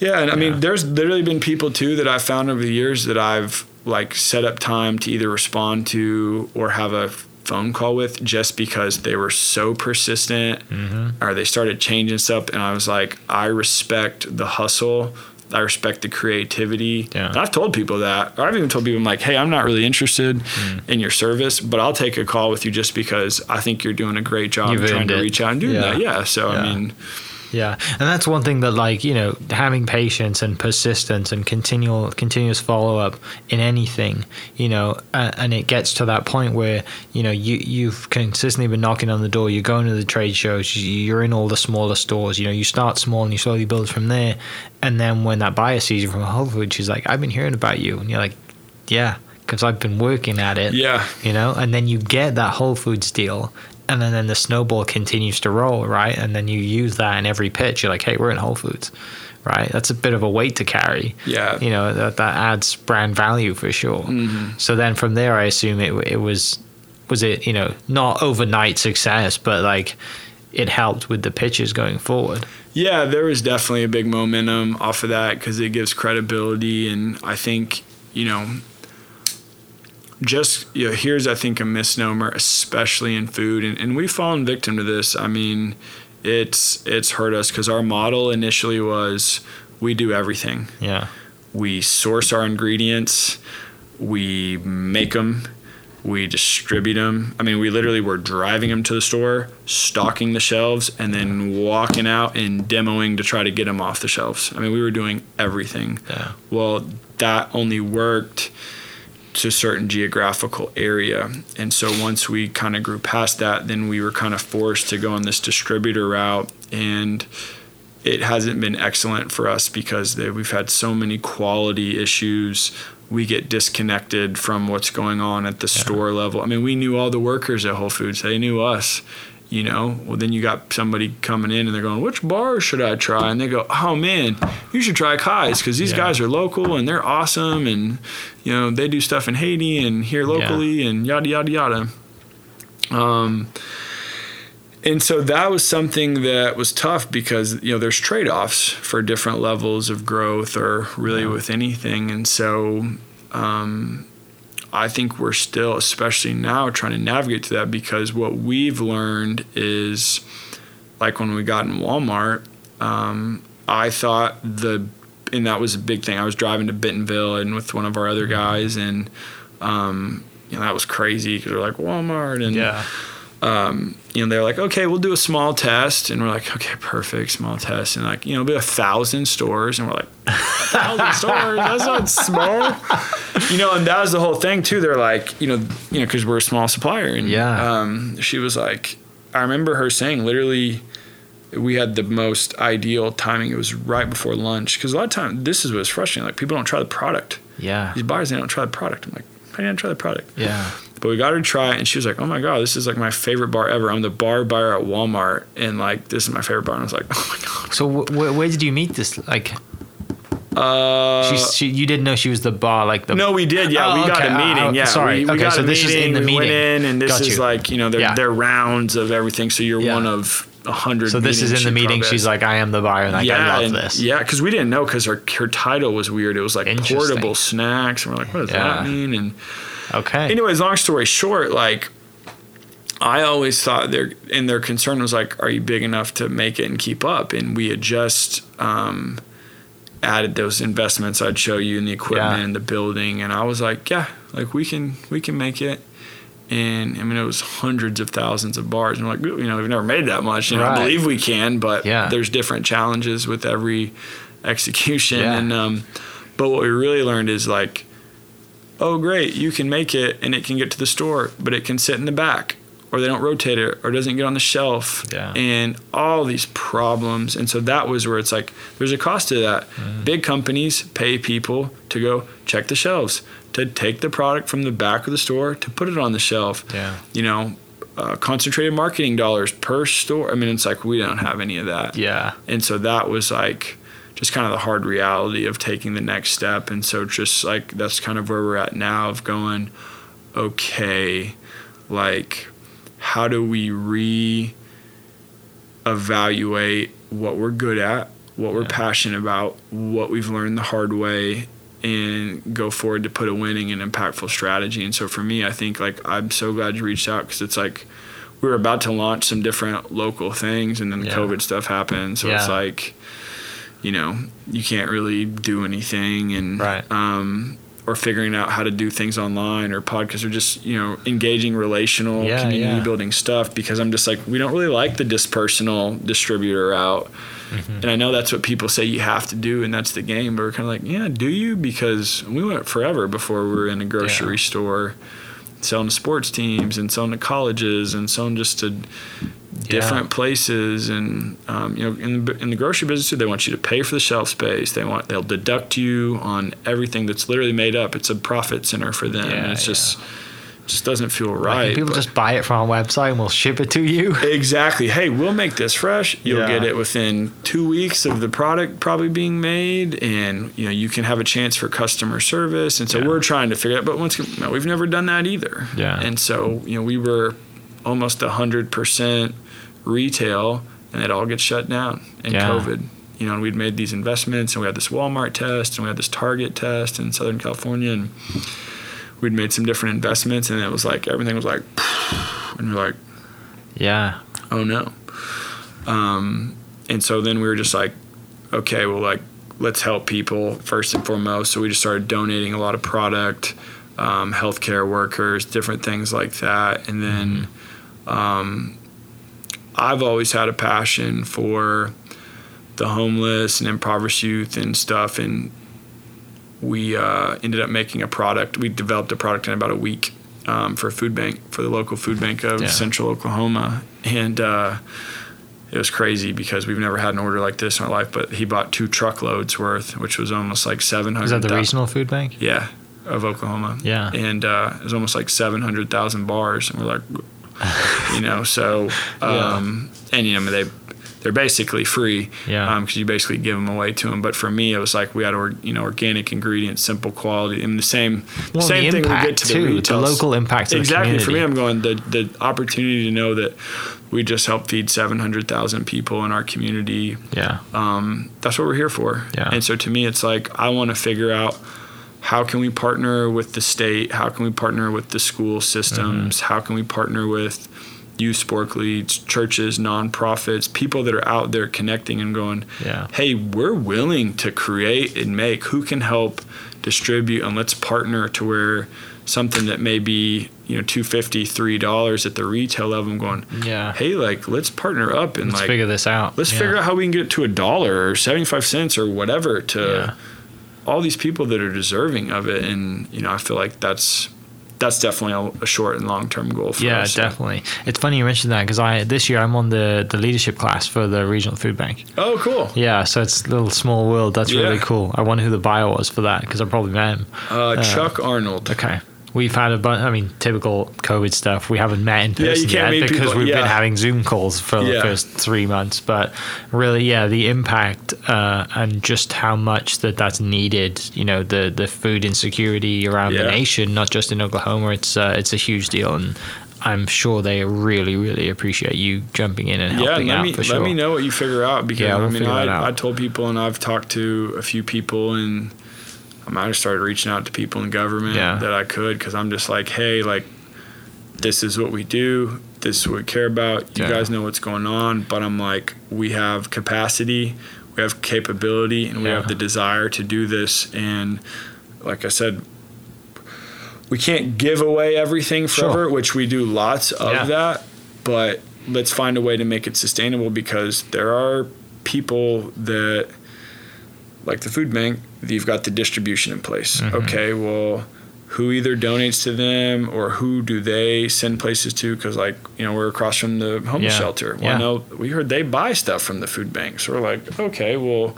yeah, and I mean, there's literally been people too that I've found over the years that I've like set up time to either respond to or have a phone call with just because they were so persistent Mm-hmm. or they started changing stuff. And I was like, I respect the hustle. I respect the creativity. Yeah. And I've told people that. Or I've even told people, I'm like, hey, I'm not really interested Mm. in your service, but I'll take a call with you just because I think you're doing a great job trying to it. reach out and doing Yeah. that. Yeah. So, Yeah. I mean, Yeah, and that's one thing that like you know having patience and persistence and continual continuous follow up in anything, you know, uh, and it gets to that point where you know you you've consistently been knocking on the door. You're going to the trade shows. You're in all the smaller stores. You know, you start small and you slowly build from there. And then when that buyer sees you from Whole Foods, she's like, "I've been hearing about you," and you're like, "Yeah." Because I've been working at it, Yeah. you know, and then you get that Whole Foods deal, and then, then the snowball continues to roll, right? And then you use that in every pitch. You're like, hey, we're in Whole Foods, right? That's a bit of a weight to carry. Yeah. You know, that, that adds brand value for sure. Mm-hmm. So then from there, I assume it, it was, was it, you know, not overnight success, but like it helped with the pitches going forward. Yeah, there was definitely a big momentum off of that because it gives credibility, and I think you know, just you know, here's I think a misnomer, especially in food, and, and we've fallen victim to this. I mean, it's it's hurt us because our model initially was we do everything. Yeah. We source our ingredients, we make them, we distribute them. I mean, we literally were driving them to the store, stocking the shelves, and then walking out and demoing to try to get them off the shelves. I mean, we were doing everything. Yeah. Well, that only worked to a certain geographical area. And so once we kind of grew past that, then we were kind of forced to go on this distributor route. And it hasn't been excellent for us because they, we've had so many quality issues. We get disconnected from what's going on at the store level. I mean, we knew all the workers at Whole Foods, they knew us. You know, well, then you got somebody coming in and they're going, which bar should I try? And they go, oh man, you should try Kize because these Yeah. guys are local and they're awesome. And, you know, they do stuff in Haiti and here locally and yada, yada, yada. Um, and so that was something that was tough because you know there's trade-offs for different levels of growth or really with anything and so um, i think we're still especially now trying to navigate to that because what we've learned is like when we got in walmart um, i thought the and that was a big thing i was driving to bentonville and with one of our other guys and um, you know that was crazy because we're like walmart and Yeah. Um, you know, they're like, okay, we'll do a small test, and we're like, okay, perfect, small test, and like, you know, be a thousand stores, and we're like, a thousand stores, that's not small, you know, and that was the whole thing too. They're like, you know, you know, because we're a small supplier, and Yeah. um, she was like, I remember her saying, literally, we had the most ideal timing. It was right before lunch, because a lot of time, this is what's frustrating. Like, people don't try the product. Yeah. These buyers, they don't try the product. I'm like, I didn't try the product. Yeah. But we got her to try it, and she was like, "Oh my god, this is like my favorite bar ever." I'm the bar buyer at Walmart, and like this is my favorite bar. And I was like, "Oh my god." So wh- wh- where did you meet this? Like, Uh, she, she, you didn't know she was the bar, like the. no, we did. Yeah, Oh, we got a meeting. Uh, yeah, sorry. We, we Okay, got so this is in the we Went meeting. in, and this is like you know, they're, Yeah. they're rounds of everything. So you're Yeah. one of a hundred. So this is in the meeting. She's like, I am the buyer, and like, I love and- this. Yeah, because we didn't know because her her title was weird. It was like portable snacks, and we're like, what does Yeah. that mean? And Okay. anyways, long story short, like I always thought their and their concern was like, are you big enough to make it and keep up? And we had just um, added those investments I'd show you in the equipment Yeah. and the building, and I was like, yeah, like we can we can make it. And I mean, it was hundreds of thousands of bars, and we're like, you know, we've never made that much. You know, Right. I believe we can, but Yeah. there's different challenges with every execution. Yeah. And um, but what we really learned is like oh great you can make it and it can get to the store but it can sit in the back or they don't rotate it or doesn't get on the shelf Yeah. and all these problems and so that was where it's like there's a cost to that Mm. big companies pay people to go check the shelves to take the product from the back of the store to put it on the shelf Yeah. you know uh, concentrated marketing dollars per store i mean it's like we don't have any of that Yeah. and so that was like just kind of the hard reality of taking the next step and so just like that's kind of where we're at now of going okay like how do we re evaluate what we're good at what we're Yeah. passionate about what we've learned the hard way and go forward to put a winning and impactful strategy and so for me i think like i'm so glad you reached out because it's like we were about to launch some different local things and then the Yeah. covid stuff happened so it's like you know you can't really do anything and Right. um or figuring out how to do things online or podcasts or just you know engaging relational Yeah, community yeah. building stuff because I'm just like we don't really like the dispersonal distributor route. Mm-hmm. And I know that's what people say you have to do, and that's the game. But we're kind of like, yeah, do you? Because we went forever before we were in a grocery Yeah. store selling to sports teams and selling to colleges and selling just to different places. And um, you know, in the, in the grocery business, too, they want you to pay for the shelf space. They want they'll deduct you on everything that's literally made up. It's a profit center for them. Yeah, and it's yeah. just just doesn't feel Like, right. people just buy it from our website and we'll ship it to you. Exactly. Hey, we'll make this fresh. You'll Yeah. get it within two weeks of the product probably being made, and you know you can have a chance for customer service. And so Yeah. we're trying to figure out. But once no, we've never done that either. Yeah. And so you know we were almost hundred percent retail, and it all gets shut down in Yeah. COVID. You know, and we'd made these investments, and we had this Walmart test, and we had this Target test in Southern California, and we'd made some different investments, and it was like everything was like, and you're like Yeah. oh no. Um, and so then we were just like, okay, well, like, let's help people first and foremost. So we just started donating a lot of product, um, healthcare workers, different things like that. And then um, I've always had a passion for the homeless and impoverished youth and stuff. And we uh, ended up making a product. We developed a product in about a week um, for a food bank, for the local food bank of Yeah. central Oklahoma. And uh, it was crazy because we've never had an order like this in our life. But he bought two truckloads worth, which was almost like 700. Is that the regional food bank? Yeah, of Oklahoma. Yeah. And uh, it was almost like 700,000 bars. And we're like, you know, so, um, and, you know, they, they're basically free Yeah. because you basically give them away to them. But for me, it was like we had, or, you know, organic ingredients, simple quality, and the same, Well, same the thing we get to the too, the retail. local impact the exactly. For me. I'm going the the opportunity to know that we just helped feed 700,000 people in our community Yeah. um, that's what we're here for. Yeah. And so to me, it's like I want to figure out how can we partner with the state? How can we partner with the school systems? Mm-hmm. How can we partner with youth sport leagues, churches, nonprofits, people that are out there connecting and going, Yeah. hey, we're willing to create and make. Who can help distribute? And let's partner to where something that may be you know two fifty, three dollars at the retail level. I'm going, Yeah. hey, like let's partner up and Let's like figure this out. let's Yeah. figure out how we can get it to a dollar or 75 cents or whatever to Yeah. All these people that are deserving of it and you know i feel like that's that's definitely a, short and long term goal for Yeah, us definitely. It's funny you mentioned that because I this year I'm on the the leadership class for the regional food bank. oh cool Yeah, so it's a little small world. That's really cool. I wonder who the buyer was for that because I probably met him. uh, chuck arnold Okay. We've had a bunch, I mean, typical COVID stuff. We haven't met in person can't yet because people, we've yeah. been having Zoom calls for the first three months. But really, yeah, the impact uh, and just how much that that's needed, you know, the, the food insecurity around the nation, not just in Oklahoma, it's, uh, it's a huge deal. And I'm sure they really, really appreciate you jumping in and yeah helping let out me for sure. let me know what you figure out because Yeah, we'll i mean out. I, I told people and i've talked to a few people and i might have started reaching out to people in government Yeah. that i could because i'm just like hey like this is what we do this is what we care about you Yeah. guys know what's going on but i'm like we have capacity we have capability and we Yeah. have the desire to do this and like i said we can't give away everything Sure. forever which we do lots of that but let's find a way to make it sustainable because there are people that like the food bank you've got the distribution in place Mm-hmm. okay well who either donates to them or who do they send places to because like you know we're across from the homeless Yeah. shelter well Yeah. no we heard they buy stuff from the food bank so we're like okay well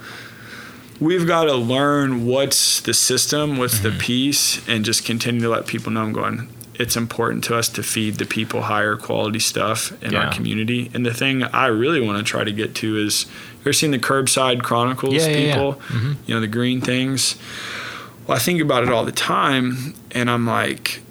we've got to learn what's the system what's Mm-hmm. the piece and just continue to let people know i'm going it's important to us to feed the people higher quality stuff in Yeah. our community and the thing i really want to try to get to is you ever seen the curbside chronicles Yeah, yeah, yeah. people Mhm. you know the green things well i think about it all the time and i'm like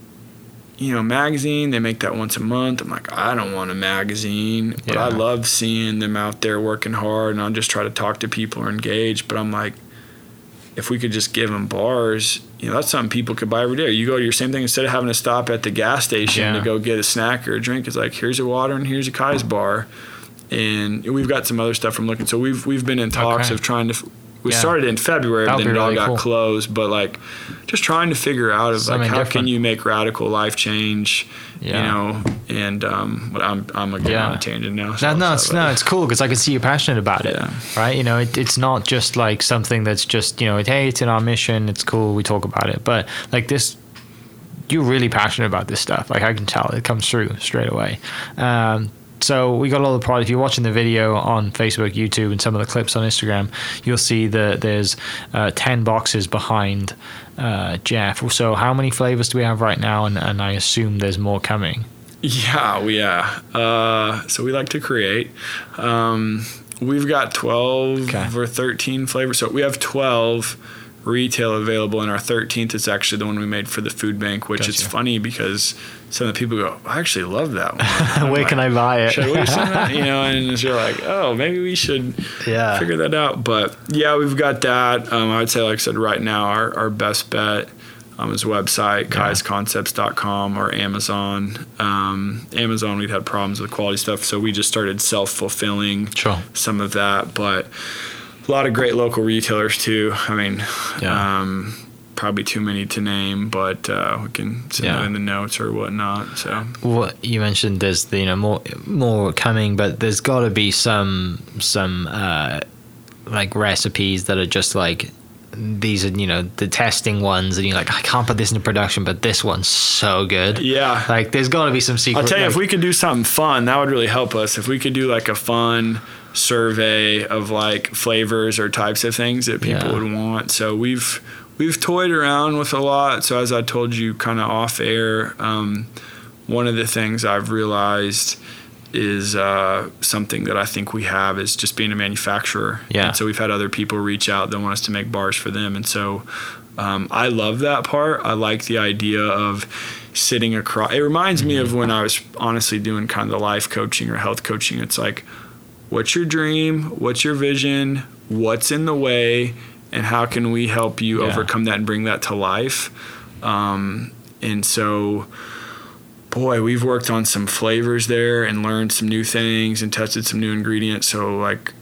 you know magazine they make that once a month i'm like i don't want a magazine but i love seeing them out there working hard and i'll just try to talk to people or engage but i'm like if we could just give them bars you know that's something people could buy every day you go to your same thing instead of having to stop at the gas station Yeah. to go get a snack or a drink it's like here's a water and here's a Kize bar and we've got some other stuff I'm looking so we've we've been in talks Okay. of trying to we Yeah. started in February, but then be it all got cool. closed. But like, just trying to figure out of like how different. can you make radical life change, Yeah. you know? And um, but I'm I'm again Yeah. on a tangent now. so No, no, it's no, it's cool because I can see you're passionate about it, right? You know, it, it's not just like something that's just you know, hey, it's in our mission, it's cool, we talk about it, but like this, you're really passionate about this stuff. Like I can tell, it comes through straight away. Um, so we got all the product. If you're watching the video on Facebook, YouTube, and some of the clips on Instagram, you'll see that there's uh, ten boxes behind uh, Jeff. So how many flavors do we have right now? And, and I assume there's more coming. Yeah, we yeah. Uh, so we like to create. Um, we've got twelve Okay. or thirteen flavors. So we have twelve retail available, and our thirteenth is actually the one we made for the food bank. Which is Gotcha. funny because some of the people go, "I actually love that one." Where can I buy it? Should we send that? You know, and you're like, "Oh, maybe we should." Yeah. figure that out. But yeah, we've got that. Um, I would say, like I said, right now, our, our best bet um, is website, kizeconcepts.com or Amazon. Um, Amazon, we'd had problems with quality stuff, so we just started self fulfilling Sure. some of that. But a lot of great local retailers, too. I mean, Yeah. um, probably too many to name, but uh, we can send Yeah. in the notes or whatnot. So. what you mentioned there's the, you know more more coming but there's got to be some some uh like recipes that are just like these are you know the testing ones and you're like i can't put this into production but this one's so good Yeah. like there's got to be some secret I'll tell you, if we could do something fun, that would really help us. If we could do like a fun survey of like flavors or types of things that people Yeah. would want. So we've we've toyed around with a lot. So as I told you, kind of off air, um, one of the things I've realized is uh, something that I think we have is just being a manufacturer. Yeah. And so we've had other people reach out that want us to make bars for them, and so um, I love that part. I like the idea of sitting across. It reminds me of when I was honestly doing kind of the life coaching or health coaching. It's like, what's your dream? What's your vision? What's in the way? And how can we help you Yeah. overcome that and bring that to life? Um, and so, boy, we've worked on some flavors there and learned some new things and tested some new ingredients. So, like,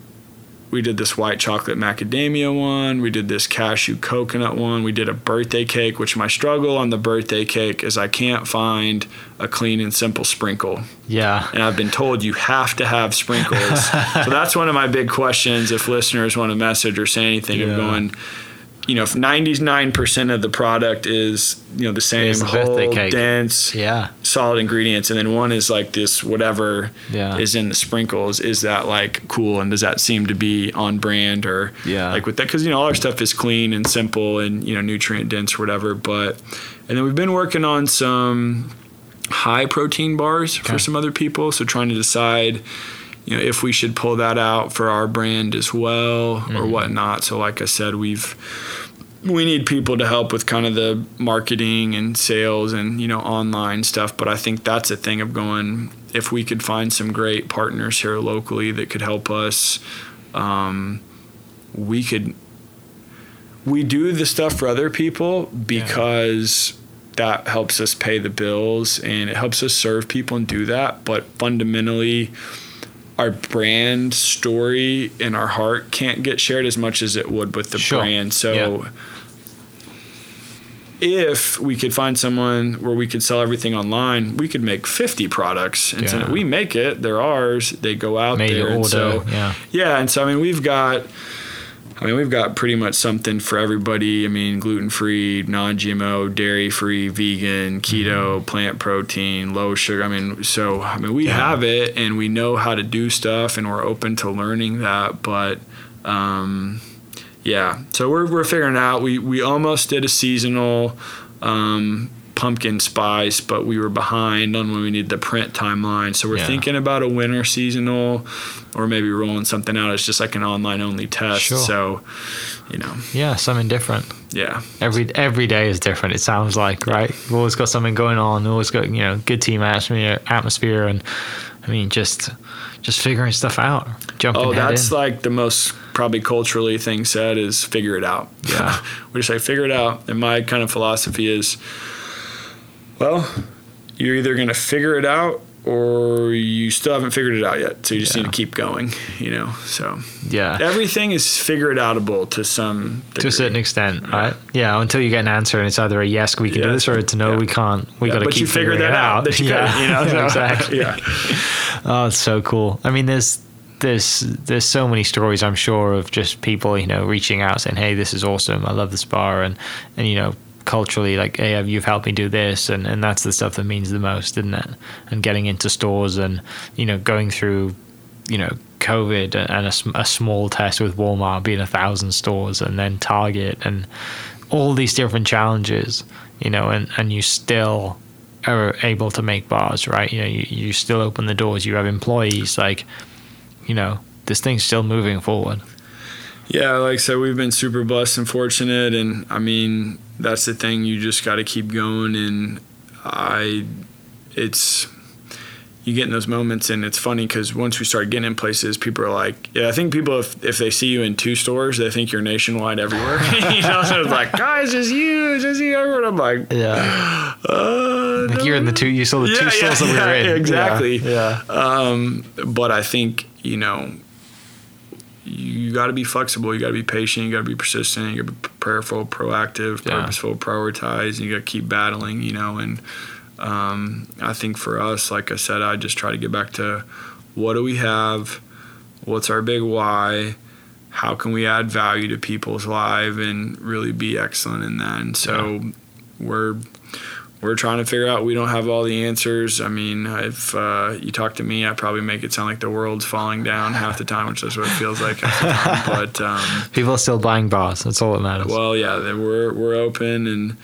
we did this white chocolate macadamia one. We did this cashew coconut one. We did a birthday cake, which my struggle on the birthday cake is I can't find a clean and simple sprinkle. yeah And I've been told you have to have sprinkles. so that's one of my big questions if listeners want to message or say anything Yeah. of going, you know, if 99% of the product is, you know, the same the whole, dense, yeah solid ingredients, and then one is like this whatever Yeah. is in the sprinkles. Is that like cool? And does that seem to be on brand or Yeah. like with that? Because you know all our stuff is clean and simple and you know nutrient dense or whatever. But and then we've been working on some high protein bars Okay. for some other people. So trying to decide. You know, if we should pull that out for our brand as well Mm-hmm. or whatnot. So, like I said, we've we need people to help with kind of the marketing and sales and you know online stuff but i think that's a thing of going if we could find some great partners here locally that could help us um, we could we do the stuff for other people because that helps us pay the bills and it helps us serve people and do that but fundamentally our brand story and our heart can't get shared as much as it would with the Sure. brand so Yeah. if we could find someone where we could sell everything online, we could make 50 products. And Yeah. so we make it, they're ours, they go out made there. order so, yeah yeah, and so I mean, we've got, I mean, we've got pretty much something for everybody. I mean, gluten free, non GMO, dairy free, vegan, keto, plant protein, low sugar. I mean, so I mean, we Yeah. have it, and we know how to do stuff, and we're open to learning that. But um, yeah, so we're we're figuring out. We we almost did a seasonal. Um, pumpkin spice but we were behind on when we need the print timeline so we're Yeah. thinking about a winter seasonal or maybe rolling something out as just like an online only test Sure. so you know yeah something different yeah Every every day is different. It sounds like right. We've always got something going on. Always got you know good team atmosphere, atmosphere, and I mean just just figuring stuff out. Jumping oh that's in. like the most probably culturally thing said is figure it out Yeah. we just say figure it out and my kind of philosophy is well you're either going to figure it out or you still haven't figured it out yet. So you just Yeah. need to keep going, you know. So Yeah. everything is figure it outable to some to a certain degree. extent, right? Yeah, until you get an answer and it's either a yes, we can do this, or it's no, Yeah. we can't. We Yeah, got to but keep you figuring that out. That you yeah, you know. so- exactly. Yeah. Oh, it's so cool. I mean, there's there's there's so many stories I'm sure of just people you know reaching out saying, "Hey, this is awesome. I love the spa," and and you know culturally like, "Hey, you've helped me do this," and and that's the stuff that means the most, isn't it? And getting into stores and you know going through you know COVID and a, a small test with Walmart being a thousand stores and then Target and all these different challenges, you know, and, and you still are able to make bars, right? You know, you, you still open the doors, you have employees, like, you know, this thing's still moving forward. Yeah, like I said, we've been super blessed and fortunate, and I mean that's the thing. You just got to keep going, and I, it's you get in those moments, and it's funny because once we start getting in places, people are like, yeah, I think people if if they see you in two stores, they think you're nationwide everywhere. you know, so it's like, guys, just you, just you everywhere. I'm like, Yeah. uh, Like you're in the two, you saw the two Yeah, stores yeah, that we were yeah, in. exactly. Yeah. Um, but I think you know, you got to be flexible. You got to be patient. You got to be persistent. You got to be prayerful, proactive, Yeah. purposeful, prioritize. And you got to keep battling. You know, and um, I think for us, like I said, I just try to get back to what do we have, what's our big why, how can we add value to people's life, and really be excellent in that. And so we're we're trying to figure out. We don't have all the answers. I mean, if uh, you talk to me, I probably make it sound like the world's falling down half the time, which is what it feels like half the time. But um, People are still buying bars. That's all that matters. well, yeah, they- we're we're open, and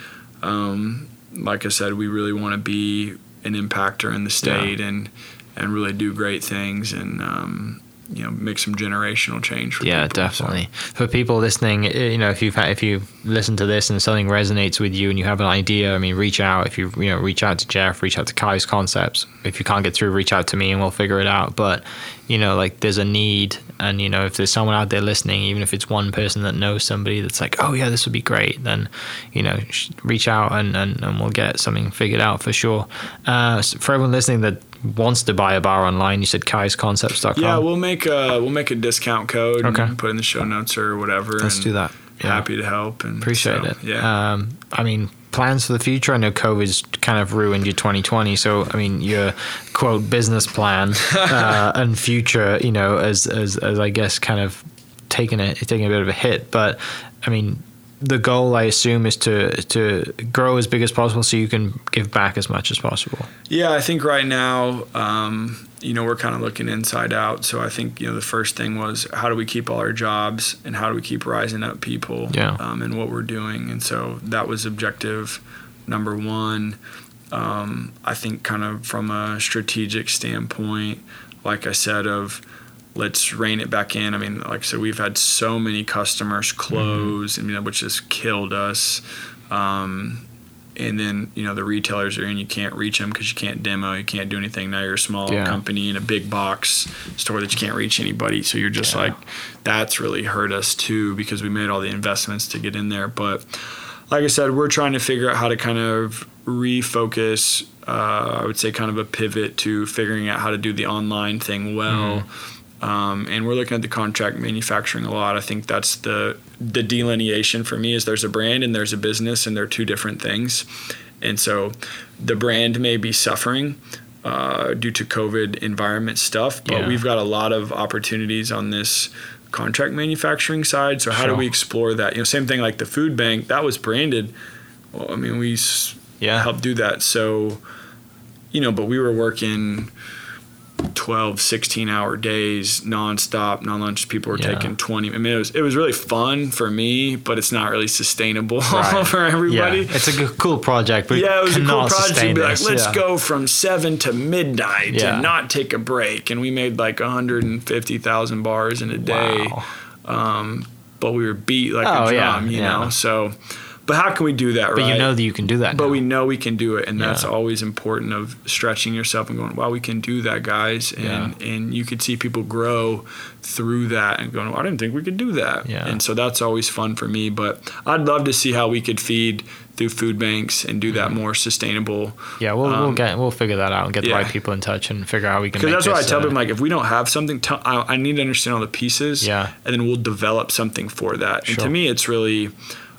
um, like I said, we really want to be an impactor in the state and and really do great things and um, you know make some generational change. For yeah, people. So- definitely. For people listening, eh, you know, if you've had, if you listen to this and something resonates with you and you have an idea, I mean, reach out. If you you know, reach out to Jeff, reach out to Kize Concepts. If you can't get through, reach out to me and we'll figure it out. But you know, like there's a need, and you know, if there's someone out there listening, even if it's one person that knows somebody that's like, oh yeah, this would be great, then you know, reach out and and, and we'll get something figured out for sure. Uh, for everyone listening that wants to buy a bar online, you said kizeconcepts.com. Yeah, we'll make a we'll make a discount code Okay. and put in the show notes or whatever. Let's do that. Yeah. Happy to help and Appreciate so, it. Yeah. Um, I mean, plans for the future. I know COVID's kind of ruined your 2020. So, I mean, your quote business plan uh, and future, you know, as, as as I guess kind of taking a taking a bit of a hit. But I mean, the goal I assume is to to grow as big as possible so you can give back as much as possible. Yeah, I think right now, um, you know, we're kind of looking inside out. So I think, you know, the first thing was how do we keep all our jobs and how do we keep rising up people Yeah. um, and what we're doing. And so that was objective number one. Um, I think, kind of from a strategic standpoint, like I said, of let's rein it back in. I mean, like I said, we've had so many customers close, I mean, which has killed us. Um, and then you know the retailers are in you can't reach them because you can't demo you can't do anything now you're a small Yeah. company in a big box store that you can't reach anybody so you're just Yeah. like that's really hurt us too because we made all the investments to get in there but like i said we're trying to figure out how to kind of refocus uh, i would say kind of a pivot to figuring out how to do the online thing well um, and we're looking at the contract manufacturing a lot. I think that's the the delineation for me is there's a brand and there's a business and they're two different things. And so the brand may be suffering uh, due to COVID environment stuff, but Yeah. we've got a lot of opportunities on this contract manufacturing side. So how do we explore that? You know, same thing like the food bank that was branded. Well, I mean, we Yeah. helped do that. So, you know, but we were working 12, 16 hour days nonstop, non lunch. People were Yeah. taking 20. I mean, it was, it was really fun for me, but it's not really sustainable Right. for everybody. Yeah, it's a g- cool project, but Yeah, it was a cool project to be like, let's Yeah. go from seven to midnight Yeah. and not take a break. And we made like 150,000 bars in a day Wow. um, but we were beat like Oh, a drum, you know. So, but how can we do that, right? But right? you know that you can do that. but now. we know we can do it, and that's always important of stretching yourself and going, "Wow, we can do that, guys!" And and you could see people grow through that and going, well, "I didn't think we could do that." Yeah. And so that's always fun for me. But I'd love to see how we could feed through food banks and do that more sustainable. Yeah, we'll, we'll Um, get we'll figure that out and get the right people in touch and figure out how we can. Because that's what I tell uh, them. Like, if we don't have something, tell, I, I need to understand all the pieces. Yeah. And then we'll develop something for that. And Sure. to me, it's really,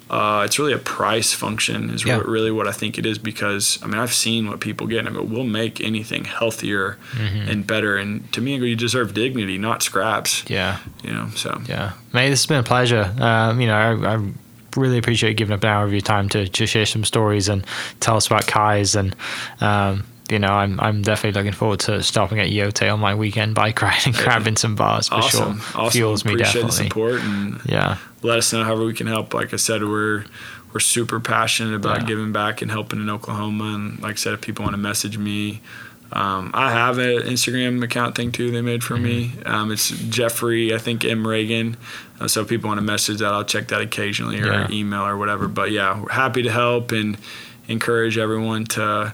uh, it's really a price function. Is Yeah. what, really what I think it is. Because I mean, I've seen what people get, and I go, we'll make anything healthier Mm-hmm. and better. And to me, you deserve dignity, not scraps. Yeah, You know. So. yeah, mate, this has been a pleasure. Um, you know, I, I really appreciate you giving up an hour of your time to to share some stories and tell us about Kize and. Um, you know, I'm I'm definitely looking forward to stopping at Yote on my weekend bike ride and grabbing some bars for Awesome. sure. Awesome. Fuels me Appreciate the definitely. support and Yeah, let us know however we can help. Like I said, we're we're super passionate about Yeah. giving back and helping in Oklahoma. And like I said, if people want to message me, um, I have an Instagram account thing too. They made for me. Mm-hmm. Um, it's Jeffrey, I think M Reagan. Uh, so if people want to message that, I'll check that occasionally or Yeah. email or whatever. But yeah, we're happy to help and encourage everyone to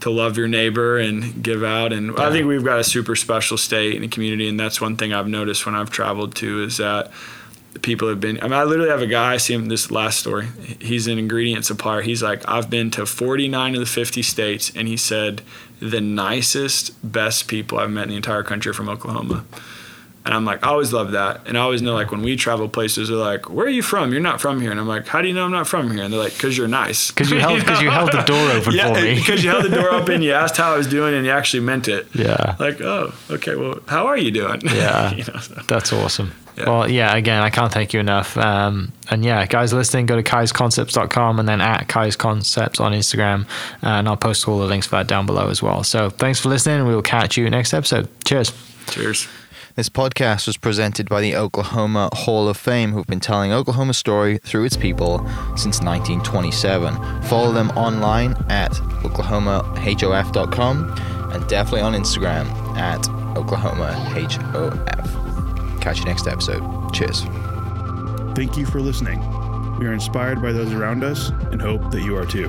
to love your neighbor and give out. And I think uh, we've got a super special state and community, and that's one thing I've noticed when I've traveled to is that the people have been. I mean, I literally have a guy. I see him this last story. He's an ingredient supplier. He's like, I've been to 49 of the 50 states, and he said the nicest, best people I've met in the entire country from Oklahoma. And I'm like, I always love that. And I always know, like, when we travel places, they're like, Where are you from? You're not from here. And I'm like, How do you know I'm not from here? And they're like, Because you're nice. because you held because you held the door open yeah, for me. because you held the door open, you asked how I was doing, and you actually meant it. yeah, Like, oh, okay, well, how are you doing? Yeah. you know, so. That's awesome. Yeah. Well, yeah, again, I can't thank you enough. Um, and yeah, guys listening, go to kizeconcepts.com and then at kizeconcepts on Instagram. And I'll post all the links for that down below as well. So thanks for listening. and We will catch you next episode. Cheers. Cheers. This podcast was presented by the Oklahoma Hall of Fame, who've been telling Oklahoma's story through its people since 1927. Follow them online at oklahomahof.com and definitely on Instagram at oklahomahof. Catch you next episode. Cheers. Thank you for listening. We are inspired by those around us and hope that you are too.